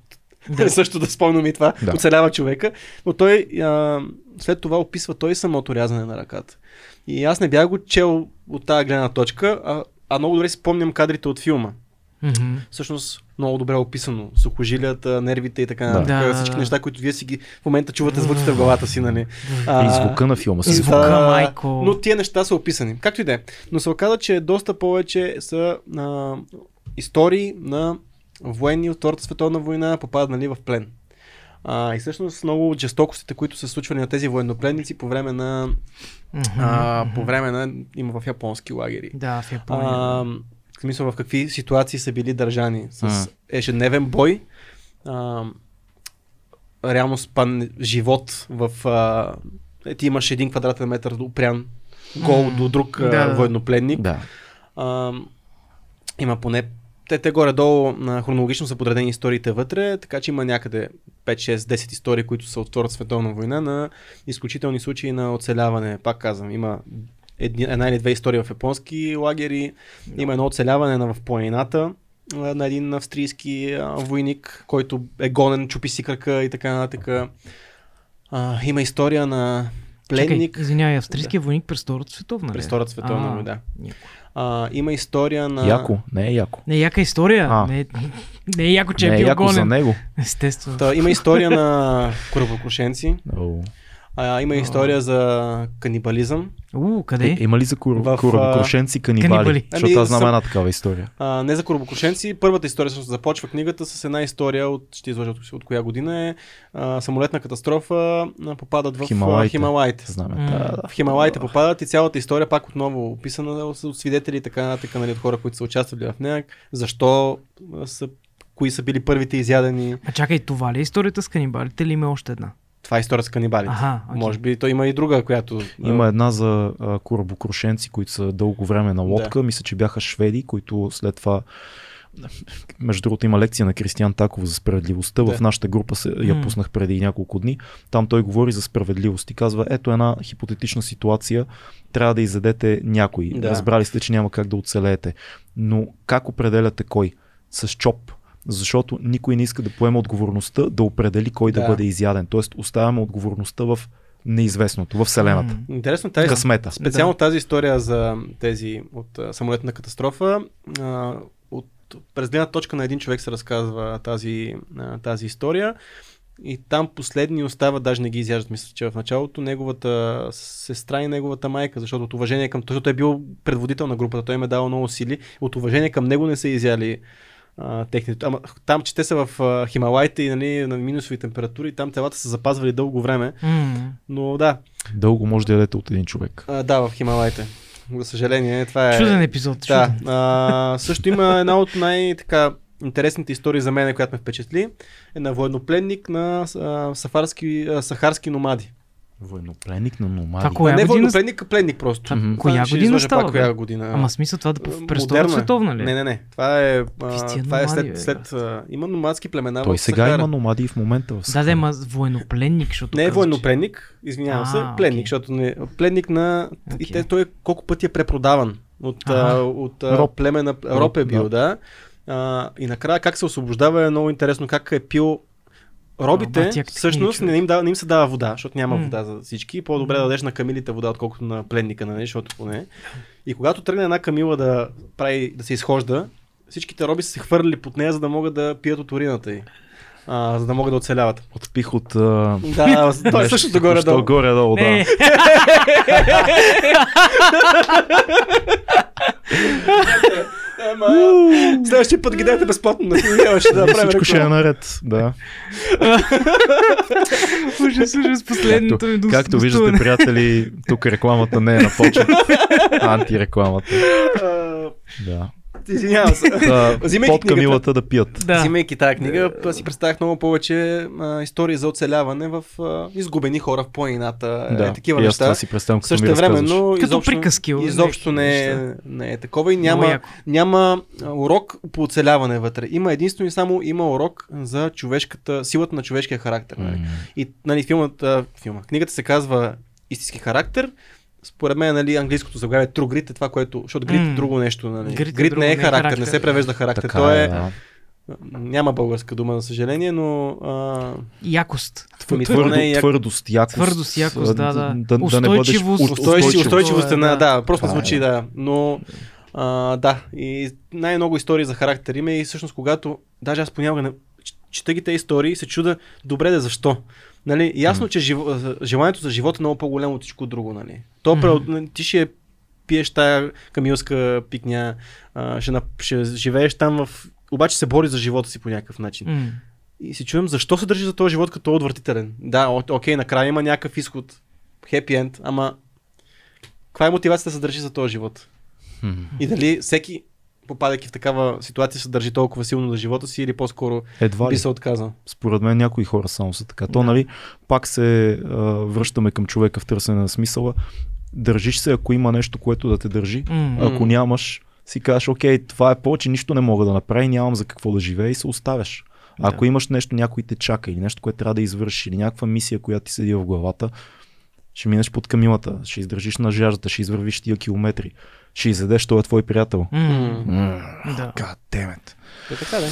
Да. Също да спомням и това. Да. Оцелява човека. Но той а, след това описва той самото рязане на ръката. И аз не бях го чел от тази гледна точка, а, а много добре си спомням кадрите от филма. Мгм. Всъщност много добре описано. Сухожилията, нервите и така нататък. Да, Всички да, неща, които вие си ги в момента чувате звуците в главата си, нали? И звука на филма си. звука, Да, майко. Но тия неща са описани. Както и да е. Но се оказа, че доста повече са а, истории на военни от Втората световна война попадат нали, в плен. А, и всъщност много от жестокостите, които са случвали на тези военнопленници по време на, Мгм. а, по време на има в японски лагери. Да, в Япония. А, в смисъл в какви ситуации са били държани с М. ежедневен бой. А, реално спан живот в... А, е, ти имаш един квадратен метър опрян гол М. до друг да. военнопленник. Да. А, има поне те, те горе-долу хронологично са подредени историите вътре, така че има някъде 5, 6, 10 истории, които са от Втората световна война на изключителни случаи на оцеляване. Пак казвам, има една или две истории в японски лагери, има едно оцеляване на, в планината на един австрийски войник, който е гонен, чупи си кръка и така нататък. Има история на пленник Чакай, извинявай, австрийския войник през Втората световна. ли? през Втората световна А. Да. яко. А, има история на... Яко, не е яко. Не, яка история. А. Не, не е яко, че не е е бил яко за гонен. него. Естествено. Та, има история на кръвокрушенци, О. а, има история за канибализъм. У, къде? Е, има ли за кур... В, корабокрушенци канибали? канибали. Защото Ами, аз знам съм- една такава история. А, не за корабокрушенци. Първата история всъщност започва книгата с една история от, ще изложа от, от коя година е, а, самолетна катастрофа, а, попадат в. Хималайте. Хималайте. Знаме. М. Да, да. В Хималайте попадат и цялата история пак отново описана от свидетели и така нататък, нали, от хора, които са участвали в нея. Защо са, кои са били първите изядени. А чакай, това ли е историята с канибалите или има още една? Това е история с канибалите. Аха, окей. Може би то има и друга, която... Има една за а, корабокрушенци, които са дълго време на лодка. Мисля, че бяха шведи, които след това между другото има лекция на Кристиян Таков за справедливостта. Да. В нашата група се, я пуснах преди няколко дни. Там той говори за справедливост и казва, ето една хипотетична ситуация, трябва да изядете някой. Да. Да. Разбрали сте, че няма как да оцелеете. Но как определяте кой? С чоп. Защото никой не иска да поема отговорността да определи кой да, Да. да бъде изяден. Тоест оставяме отговорността в неизвестното, в Вселената. Интересно тази Късмета. Специално тази история за тези от самолетна катастрофа, а, от, през гледна точка на един човек се разказва тази, а, тази история. И там последни остава, даже не ги изяждат, мисля, че в началото, неговата сестра и неговата майка, защото от уважение към защото той е бил предводител на групата, той им е дал много сили, от уважение към него не са изяли а, техните. Ама, там, че те са в а, Хималайте и нали, на минусови температури, там телата са запазвали дълго време, М. но да, Дълго може да ядете от един човек. а, да, в Хималайте. За съжаление, това е... Чуден епизод. Да. Чуден. А, също има една от най-така интересните истории за мен, която ме впечатли, е на военнопленник на а, сафарски, а, сахарски номади. Военнопленник на номади. Това Коя а не година военнопленник, а пленник просто. А, Мгм. коя ще година става? пак коя година. Ама смисъл това да Втората е. световна ли? Не, не, не. Това е, а, това е номади, бе, след, след а, има номадски племена Той в сега Сахара. има номади в момента в Да, Сахара. да, ма военнопленник, защото Не е военнопленник, извинявам се, А, пленник, окей. защото не, пленник на... И Окей. те, той е колко пъти е препродаван от, а, от а, Роб. племе на Роб е бил, да. да. А, и накрая как се освобождава е много интересно, как е пил Робите, бати, як всъщност не им, дава, не им се дава вода, защото няма М. вода за всички. По-добре да дадеш на камилите вода, отколкото на пленника, нали, защото поне. И когато тръгне една камила да, прави, да се изхожда, всичките роби са се хвърли под нея, за да могат да пият от урината й. А, за да могат да оцеляват. Отпих от... А... Да, той е същото горе-долу. Горе-долу, да. Ема, следващия път ги дайте безплатно на филма, ще да И направим всичко ще е наред. Да. ужас, ужас, последното ми Както, до както виждате, приятели, тук рекламата не е на почет. Антирекламата. Да. Извинявам се. Да, Взимайки под камилата да пият. Да. Взимайки тази книга, аз си представях много повече а, истории за оцеляване в а, изгубени хора в планината, Да, е, такива и аз неща. това си представям, ми Също разказваш. времено Като изобщо, приказки, изобщо не е, не е такова и няма, няма урок по оцеляване вътре. Има единствено и само има урок за човешката, силата на човешкия характер. Нали? М. И нали, филмът, а, филма, книгата се казва истински характер. Според мен, нали, английското заглавие True Grit е това, което, защото Grit М. е друго нещо. Нали. Grit е Grit друго, не е не е характер, характер. не се превежда характер. Така То е, е, да. няма българска дума, за съжаление, но а, Якост. Ами, Твърдо, е твърдост, якост. Твърдост, якост, да, да. да, да не бъдеш Устойчивост. уст- Устойчив, устойчиво. устойчивост е на, Да. да, просто Това е, звучи, да. Но, а, да, и най-много истории за характер има и всъщност когато, даже аз понякога не, чета ги тези истории и се чуда, добре да защо. Нали, ясно, че жив, желанието за живота е много по-голямо от всичко друго. Нали. То, Мгм. mm ти ще пиеш тая камилска пикня, а, ще, нап- ще живееш там в... Обаче се бори за живота си по някакъв начин. И си чуем защо се държи за този живот като е отвратителен. Да, о- окей, накрая има някакъв изход. Хепи енд, ама каква е мотивацията да се държи за този живот? И дали всеки, попадайки в такава ситуация, се държи толкова силно за живота си или по-скоро Едва би ли. се отказал? Според мен някои хора само са така. То, Да. нали, пак се а, връщаме към човека в търсене на смисъла. Държиш се, ако има нещо, което да те държи. М. Ако нямаш, си кажеш, окей, това е повече, нищо не мога да направя, нямам за какво да живея и се оставяш. Да. Ако имаш нещо, някой те чака или нещо, което трябва да извършиш, или някаква мисия, която ти седи в главата, ще минеш под камилата, ще издържиш на жаждата, ще извървиш тия километри, ще изядеш, той е твой приятел. М. М. Да. God damn it. Е така, да.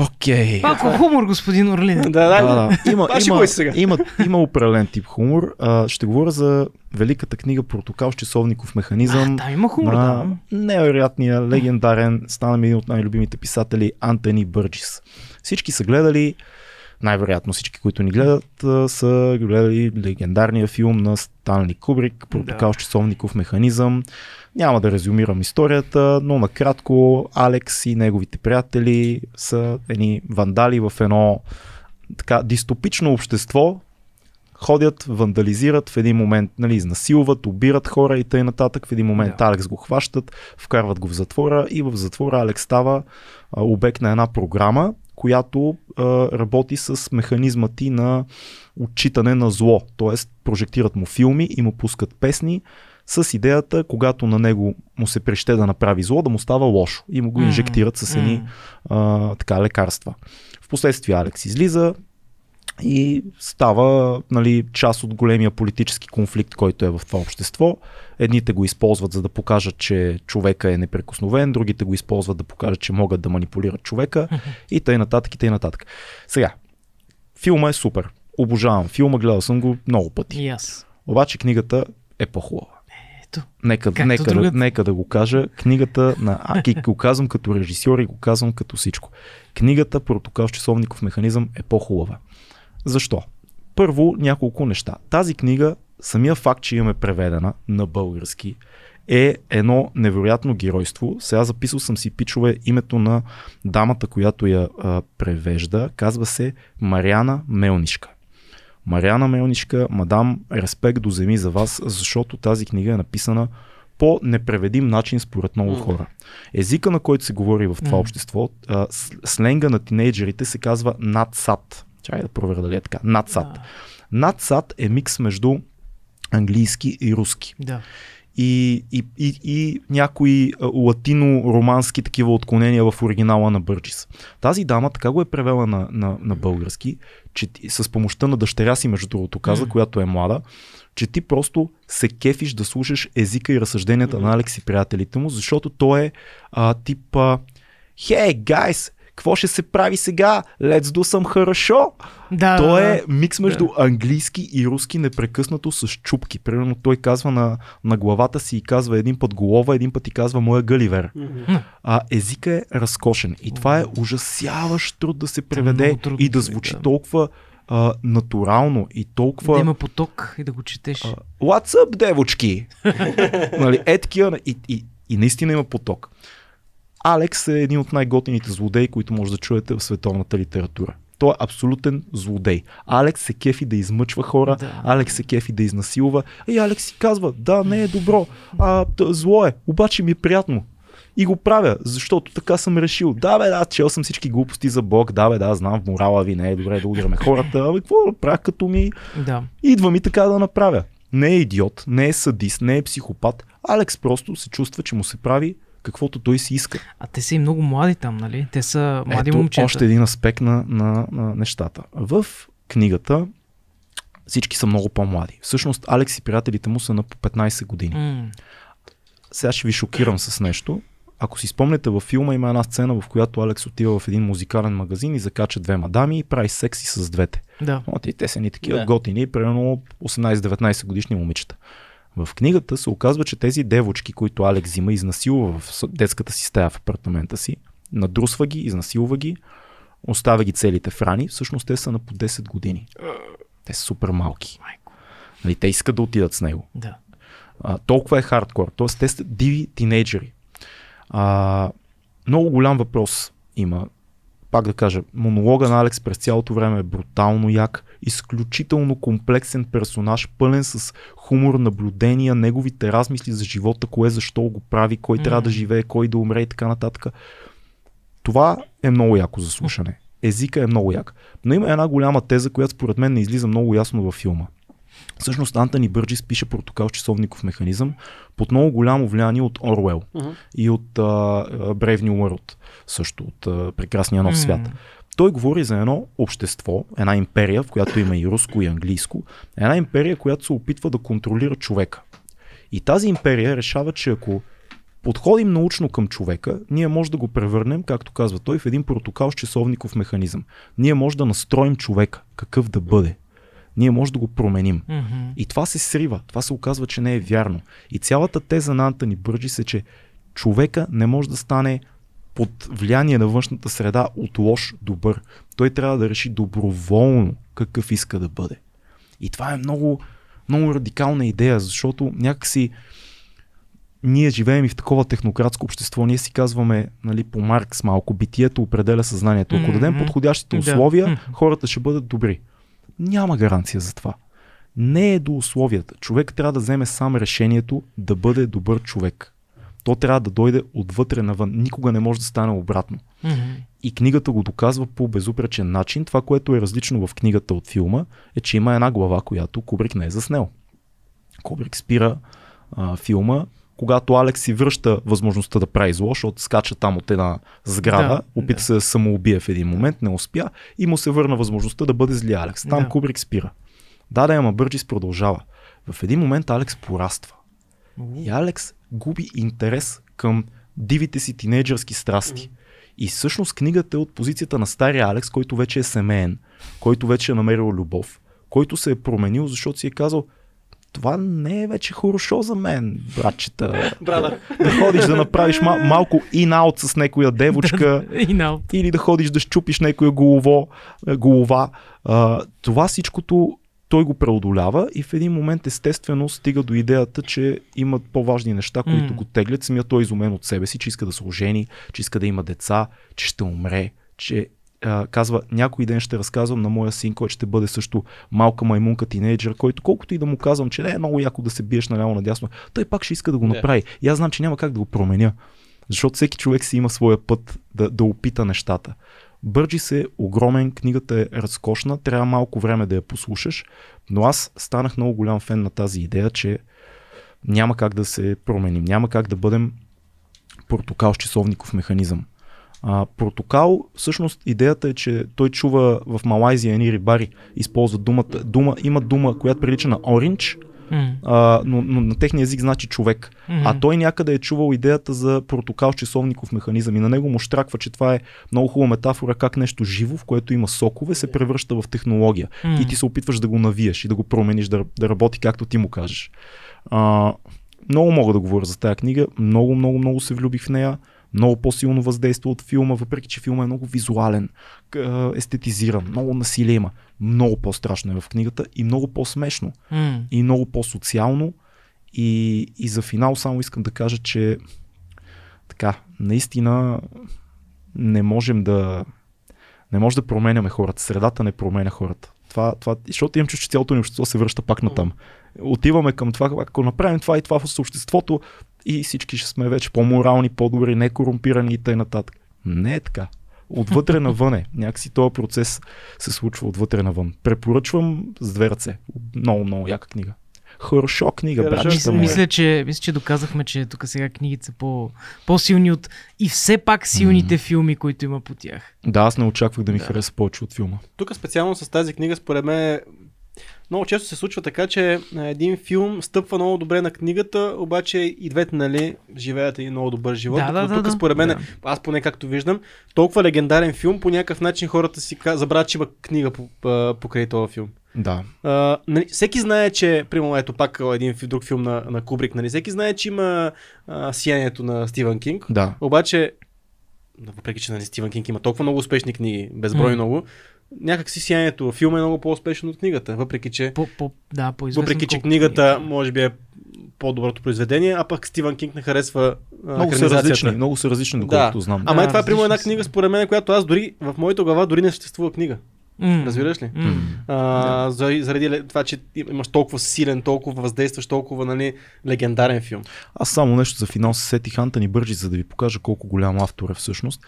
Окей. Малко хумор, господин Орлин. Да, Да, да, да. Има, А, има, сега. има, има определен тип хумор. А, ще говоря за великата книга Протокал с часовников А, механизъм. там има хумор, на да. невероятния, легендарен, стана ми един от най-любимите писатели Антони Бърджис. Всички са гледали, най-вероятно всички, които ни гледат, а, са гледали легендарния филм на Станли Кубрик, Протокал с часовников механизъм. Няма да резюмирам историята, но накратко Алекс и неговите приятели са едни вандали в едно така дистопично общество, ходят, вандализират, в един момент нали, изнасилват, убират хора и т.н. нататък. В един момент да. Алекс го хващат, вкарват го в затвора и в затвора Алекс става а, обект на една програма, която а, работи с механизма ти на отчитане на зло. Тоест, прожектират му филми и му пускат песни с идеята, когато на него му се преще да направи зло, да му става лошо и му го инжектират с едни а, така, лекарства. Впоследствие Алекс излиза и става нали, част от големия политически конфликт, който е в това общество. Едните го използват за да покажат, че човека е неприкосновен, другите го използват да покажат, че могат да манипулират човека и тъй нататък и тъй нататък. Сега, филма е супер. Обожавам филма, гледал съм го много пъти. Аз. Обаче книгата е по-хубава. Ето. Нека, Както нека, да, другата. нека да го кажа. Книгата на Аки го казвам като режисьор и го казвам като всичко. Книгата Протокол с часовников механизъм е по-хубава. Защо? Първо няколко неща. Тази книга, самия факт, че имаме преведена на български, е едно невероятно геройство. Сега записал съм си пичове името на дамата, която я а, превежда. Казва се Мариана Мелнишка. Мариана Мелнишка, мадам, респект до земи за вас, защото тази книга е написана по непреведим начин според много Мгм. хора. Езика, на който се говори в това Мгм. общество, а, сленга на тинейджерите се казва надсад. Чакай да проверя дали е така. Надсад. Да. Надсад е микс между английски и руски. Да. И, и, и, и някои латино-романски такива отклонения в оригинала на Бърджис. Тази дама така го е превела на, на, на български, че с помощта на дъщеря си, между другото, каза, Мгм. която е млада, че ти просто се кефиш да слушаш езика и разсъжденията на Алекс и приятелите му, защото той е а, тип а, Hey, guys, какво ще се прави сега? Let's do some хорошо! Да, да, е микс между английски и руски непрекъснато с чупки. Примерно той казва на, на главата си и казва един път голова, един път и казва моя Галивер. А езика е разкошен. И това е ужасяващ труд да се преведе трудно и да звучи да. толкова а, натурално и толкова... Да има поток и да го четеш. а, What's up, девочки? нали, е такива, и, и, и наистина има поток. Алекс е един от най-готините злодеи, които може да чуете в световната литература. Той е абсолютен злодей. Алекс се кефи да измъчва хора, Да. Алекс се кефи да изнасилва. И Алекс си казва, да, не е добро, а, зло е, обаче ми е приятно. и го правя, защото така съм решил. Да, бе, да, чел съм всички глупости за Бог, да, бе, да, знам, в морала ви не е добре да удряме хората, абе, какво да правя като ми Да. идва ми така да направя. Не е идиот, не е садист, не е психопат. Алекс просто се чувства, че му се прави каквото той си иска. А те са и много млади там, нали? Те са млади Ето момчета. още един аспект на, на, на нещата. В книгата всички са много по-млади. Всъщност Алекс и приятелите му са на по 15 години. М, Сега ще ви шокирам с нещо. Ако си спомняте във филма има една сцена, в която Алекс отива в един музикален магазин и закача две мадами и прави секси с двете. Да. От и те са ни такива Да. готини, примерно 18-19 годишни момичета. В книгата се оказва, че тези девочки, които Алекс взима, изнасилва в детската си стая в апартамента си, надрусва ги, изнасилва ги, оставя ги целите в рани, всъщност те са на по 10 години. Те са супер малки. Нали, те искат да отидат с него. Да. А, толкова е хардкор. Тоест, те са диви тинейджери. А, много голям въпрос има. Пак да кажа, монолога на Алекс през цялото време е брутално як, изключително комплексен персонаж, пълен с хумор, наблюдения, неговите размисли за живота, кое защо го прави, кой трябва да живее, кой да умре и така нататък. Това е много яко за слушане. Езика е много як. Но има една голяма теза, която според мен не излиза много ясно във филма. Всъщност Антони Бърджис пише протокол с часовников механизъм под много голямо влияние от Орвел Мгм. и от а, Brave New World, също от а, Прекрасния нов М, свят. Той говори за едно общество, една империя, в която има и руско и английско, една империя, която се опитва да контролира човека. И тази империя решава, че ако подходим научно към човека, ние може да го превърнем, както казва той, в един протокол с часовников механизъм. Ние може да настроим човека, какъв да бъде. Ние може да го променим. Мгм. И това се срива. Това се оказва, че не е вярно. И цялата теза на Антони Бърджис е, че човека не може да стане под влияние на външната среда от лош добър. Той трябва да реши доброволно какъв иска да бъде. И това е много, много радикална идея, защото някакси ние живеем и в такова технократско общество. Ние си казваме нали, по Маркс малко, битието определя съзнанието. Ако дадем подходящите условия, хората ще бъдат добри. Няма гаранция за това. Не е до условията. Човек трябва да вземе сам решението да бъде добър човек. То трябва да дойде отвътре навън. Никога не може да стане обратно. Мгм. И книгата го доказва по безупречен начин. Това, което е различно в книгата от филма, е, че има една глава, която Кубрик не е заснел. Кубрик спира а, филма, когато Алекс си връща възможността да прави зло, защото скача там от една сграда, Да, опита да. се да самоубие в един момент, не успя и му се върна възможността да бъде зли Алекс. Там Да. Кубрик спира. Да, да, ама Бърджис продължава. В един момент Алекс пораства. И Алекс губи интерес към дивите си тинейджърски страсти. И всъщност книгата е от позицията на стария Алекс, който вече е семейен, който вече е намерил любов, който се е променил, защото си е казал, това не е вече хорошо за мен, братчета. Брада. Да ходиш да направиш мал- малко in-out с някоя девочка или да ходиш да щупиш някоя голово, е, голова. А, това всичкото той го преодолява и в един момент естествено стига до идеята, че имат по-важни неща, които М. го теглят. Самия той е изумен от себе си, че иска да се ожени, че иска да има деца, че ще умре, че а, казва, някой ден ще разказвам на моя син, който ще бъде също малка маймунка тинейджър, който колкото и да му казвам, че не е много яко да се биеш наляво надясно, той пак ще иска да го направи. И аз знам, че няма как да го променя. Защото всеки човек си има своя път да, да опита нещата. Бърджис е огромен, книгата е разкошна, трябва малко време да я послушаш, но аз станах много голям фен на тази идея, че няма как да се променим, няма как да бъдем протокал с часовников механизъм. А, протокал, всъщност идеята е, че той чува в Малайзия едни рибари, използват думата, дума, има дума, която прилича на оранж, М. а, но, но на техния език значи човек. Мгм. А той някъде е чувал идеята за протокал с часовников механизъм и на него му штраква, че това е много хубава метафора как нещо живо, в което има сокове, се превръща в технология. М. И ти се опитваш да го навиеш и да го промениш, да, да работи както ти му кажеш. А, много мога да говоря за тази книга, много, много, много се влюбих в нея. Много по-силно въздейства от филма, въпреки че филма е много визуален, естетизиран, много насилие има. Много по-страшно е в книгата и много по-смешно М. и много по-социално. И, и за финал само искам да кажа, че така, наистина не можем да не може да променяме хората. Средата не променя хората. Това, това, защото имам чувство, че цялото ни общество се връща пак на там. Отиваме към това, ако направим това и това в обществото, и всички ще сме вече по-морални, по-добри, не корумпирани и т.н. Не е така. Отвътре навън е. Някакси този процес се случва отвътре навън. Препоръчвам с две ръце. Много, много яка книга. Хорошо книга, Хорошо, братчета Мисля, му. е. мисля, че, мисля, че доказахме, че тук сега книгите са по, по-силни от и все пак силните филми, които има по тях. Да, аз не очаквах да ми Да. хареса повече от филма. Тук специално с тази книга, според мен, много често се случва така, че а, един филм стъпва много добре на книгата, обаче и двете, нали, живеят един много добър живот. Да, да, тук, да. според мен, Да. аз поне както виждам, толкова легендарен филм, по някакъв начин хората си забравят, че има книга по, по, покрай този филм. Да. А, нали, всеки знае, че, примерно, ето пак един друг филм на, на Кубрик, нали, всеки знае, че има а, сиянието на Стивън Кинг, Да. обаче, въпреки че нали, Стивън Кинг има толкова много успешни книги, безброй М. много, някак си сиянието, филма е много по-успешен от книгата, въпреки че, По, по, да, по въпреки, че книгата може би е по-доброто произведение, а пък Стивън Кинг не харесва Много са различни, много са различни, доколкото Да. знам. Ама е Да, това е примерно една книга, според мен, която аз дори в моята глава дори не съществува книга. М. Разбираш ли? М. А, заради, заради това, че имаш толкова силен, толкова въздействащ, толкова нали, легендарен филм. Аз само нещо за финал се сетих Антони Бърджи, за да ви покажа колко голям автор е всъщност.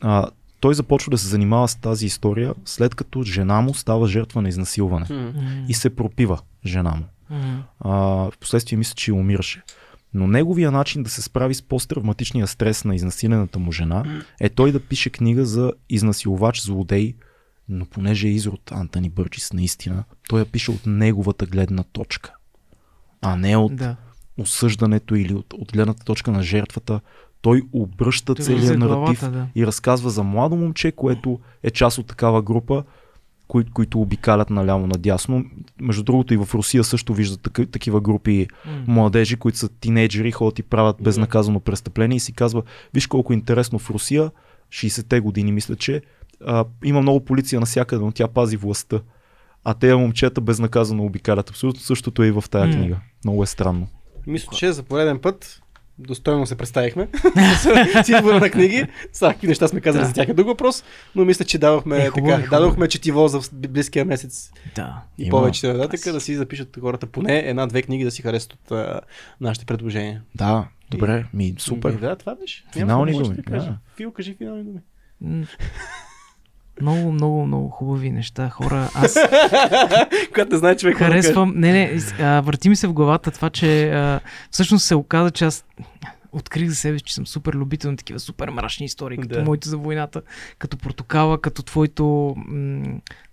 А, той започва да се занимава с тази история, след като жена му става жертва на изнасилване. М. И се пропива жена му. М. А, в последствие мисля, че умираше. Но неговия начин да се справи с посттравматичния стрес на изнасилената му жена е той да пише книга за изнасилвач, злодей, но понеже е изрод Антони Бърджис наистина, той я пише от неговата гледна точка, а не от Да. осъждането или от, от гледната точка на жертвата. Той обръща Той целият наратив главата, да. и разказва за младо момче, което е част от такава група, кои, които обикалят наляво надясно. Между другото и в Русия също виждат таки, такива групи М. младежи, които са тинейджери, ходят и правят безнаказано престъпление и си казва, виж колко интересно в Русия, 60-те години мисля, че а, има много полиция навсякъде, но тя пази властта. А те момчета безнаказано обикалят. Абсолютно същото е и в тая книга. Много е странно. Мисля, че за пореден път достойно се представихме с избора на книги. Сега какви неща сме казали Да. за тях е друг въпрос, но мисля, че давахме, Е, хубаво е, така, хубаво е. дадохме четиво за близкия месец Да. и Има. повече нататък, Аз- да си запишат хората поне една-две книги да си харесат от а, нашите предложения. Да, добре, ми супер. И, да, това беше. Финални думи, Да да. Фил, кажи финални думи. Много, много, много хубави неща, хора. Аз Когато не знае човек. харесвам. Не, не, а, върти ми се в главата това, че а, всъщност се оказа, че аз открих за себе си, че съм супер любител на такива супер мрачни истории, като Да. моите за войната, като Портокала, като твоето м-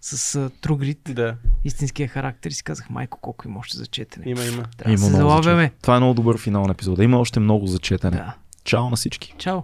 с а, Тругрид, Да, истинския характер. И си казах, майко, колко има още за четене. има, има. Трябва да се залавяме. Това е много добър финал на епизода. Има още много за четене. Да. Чао на всички. Чао.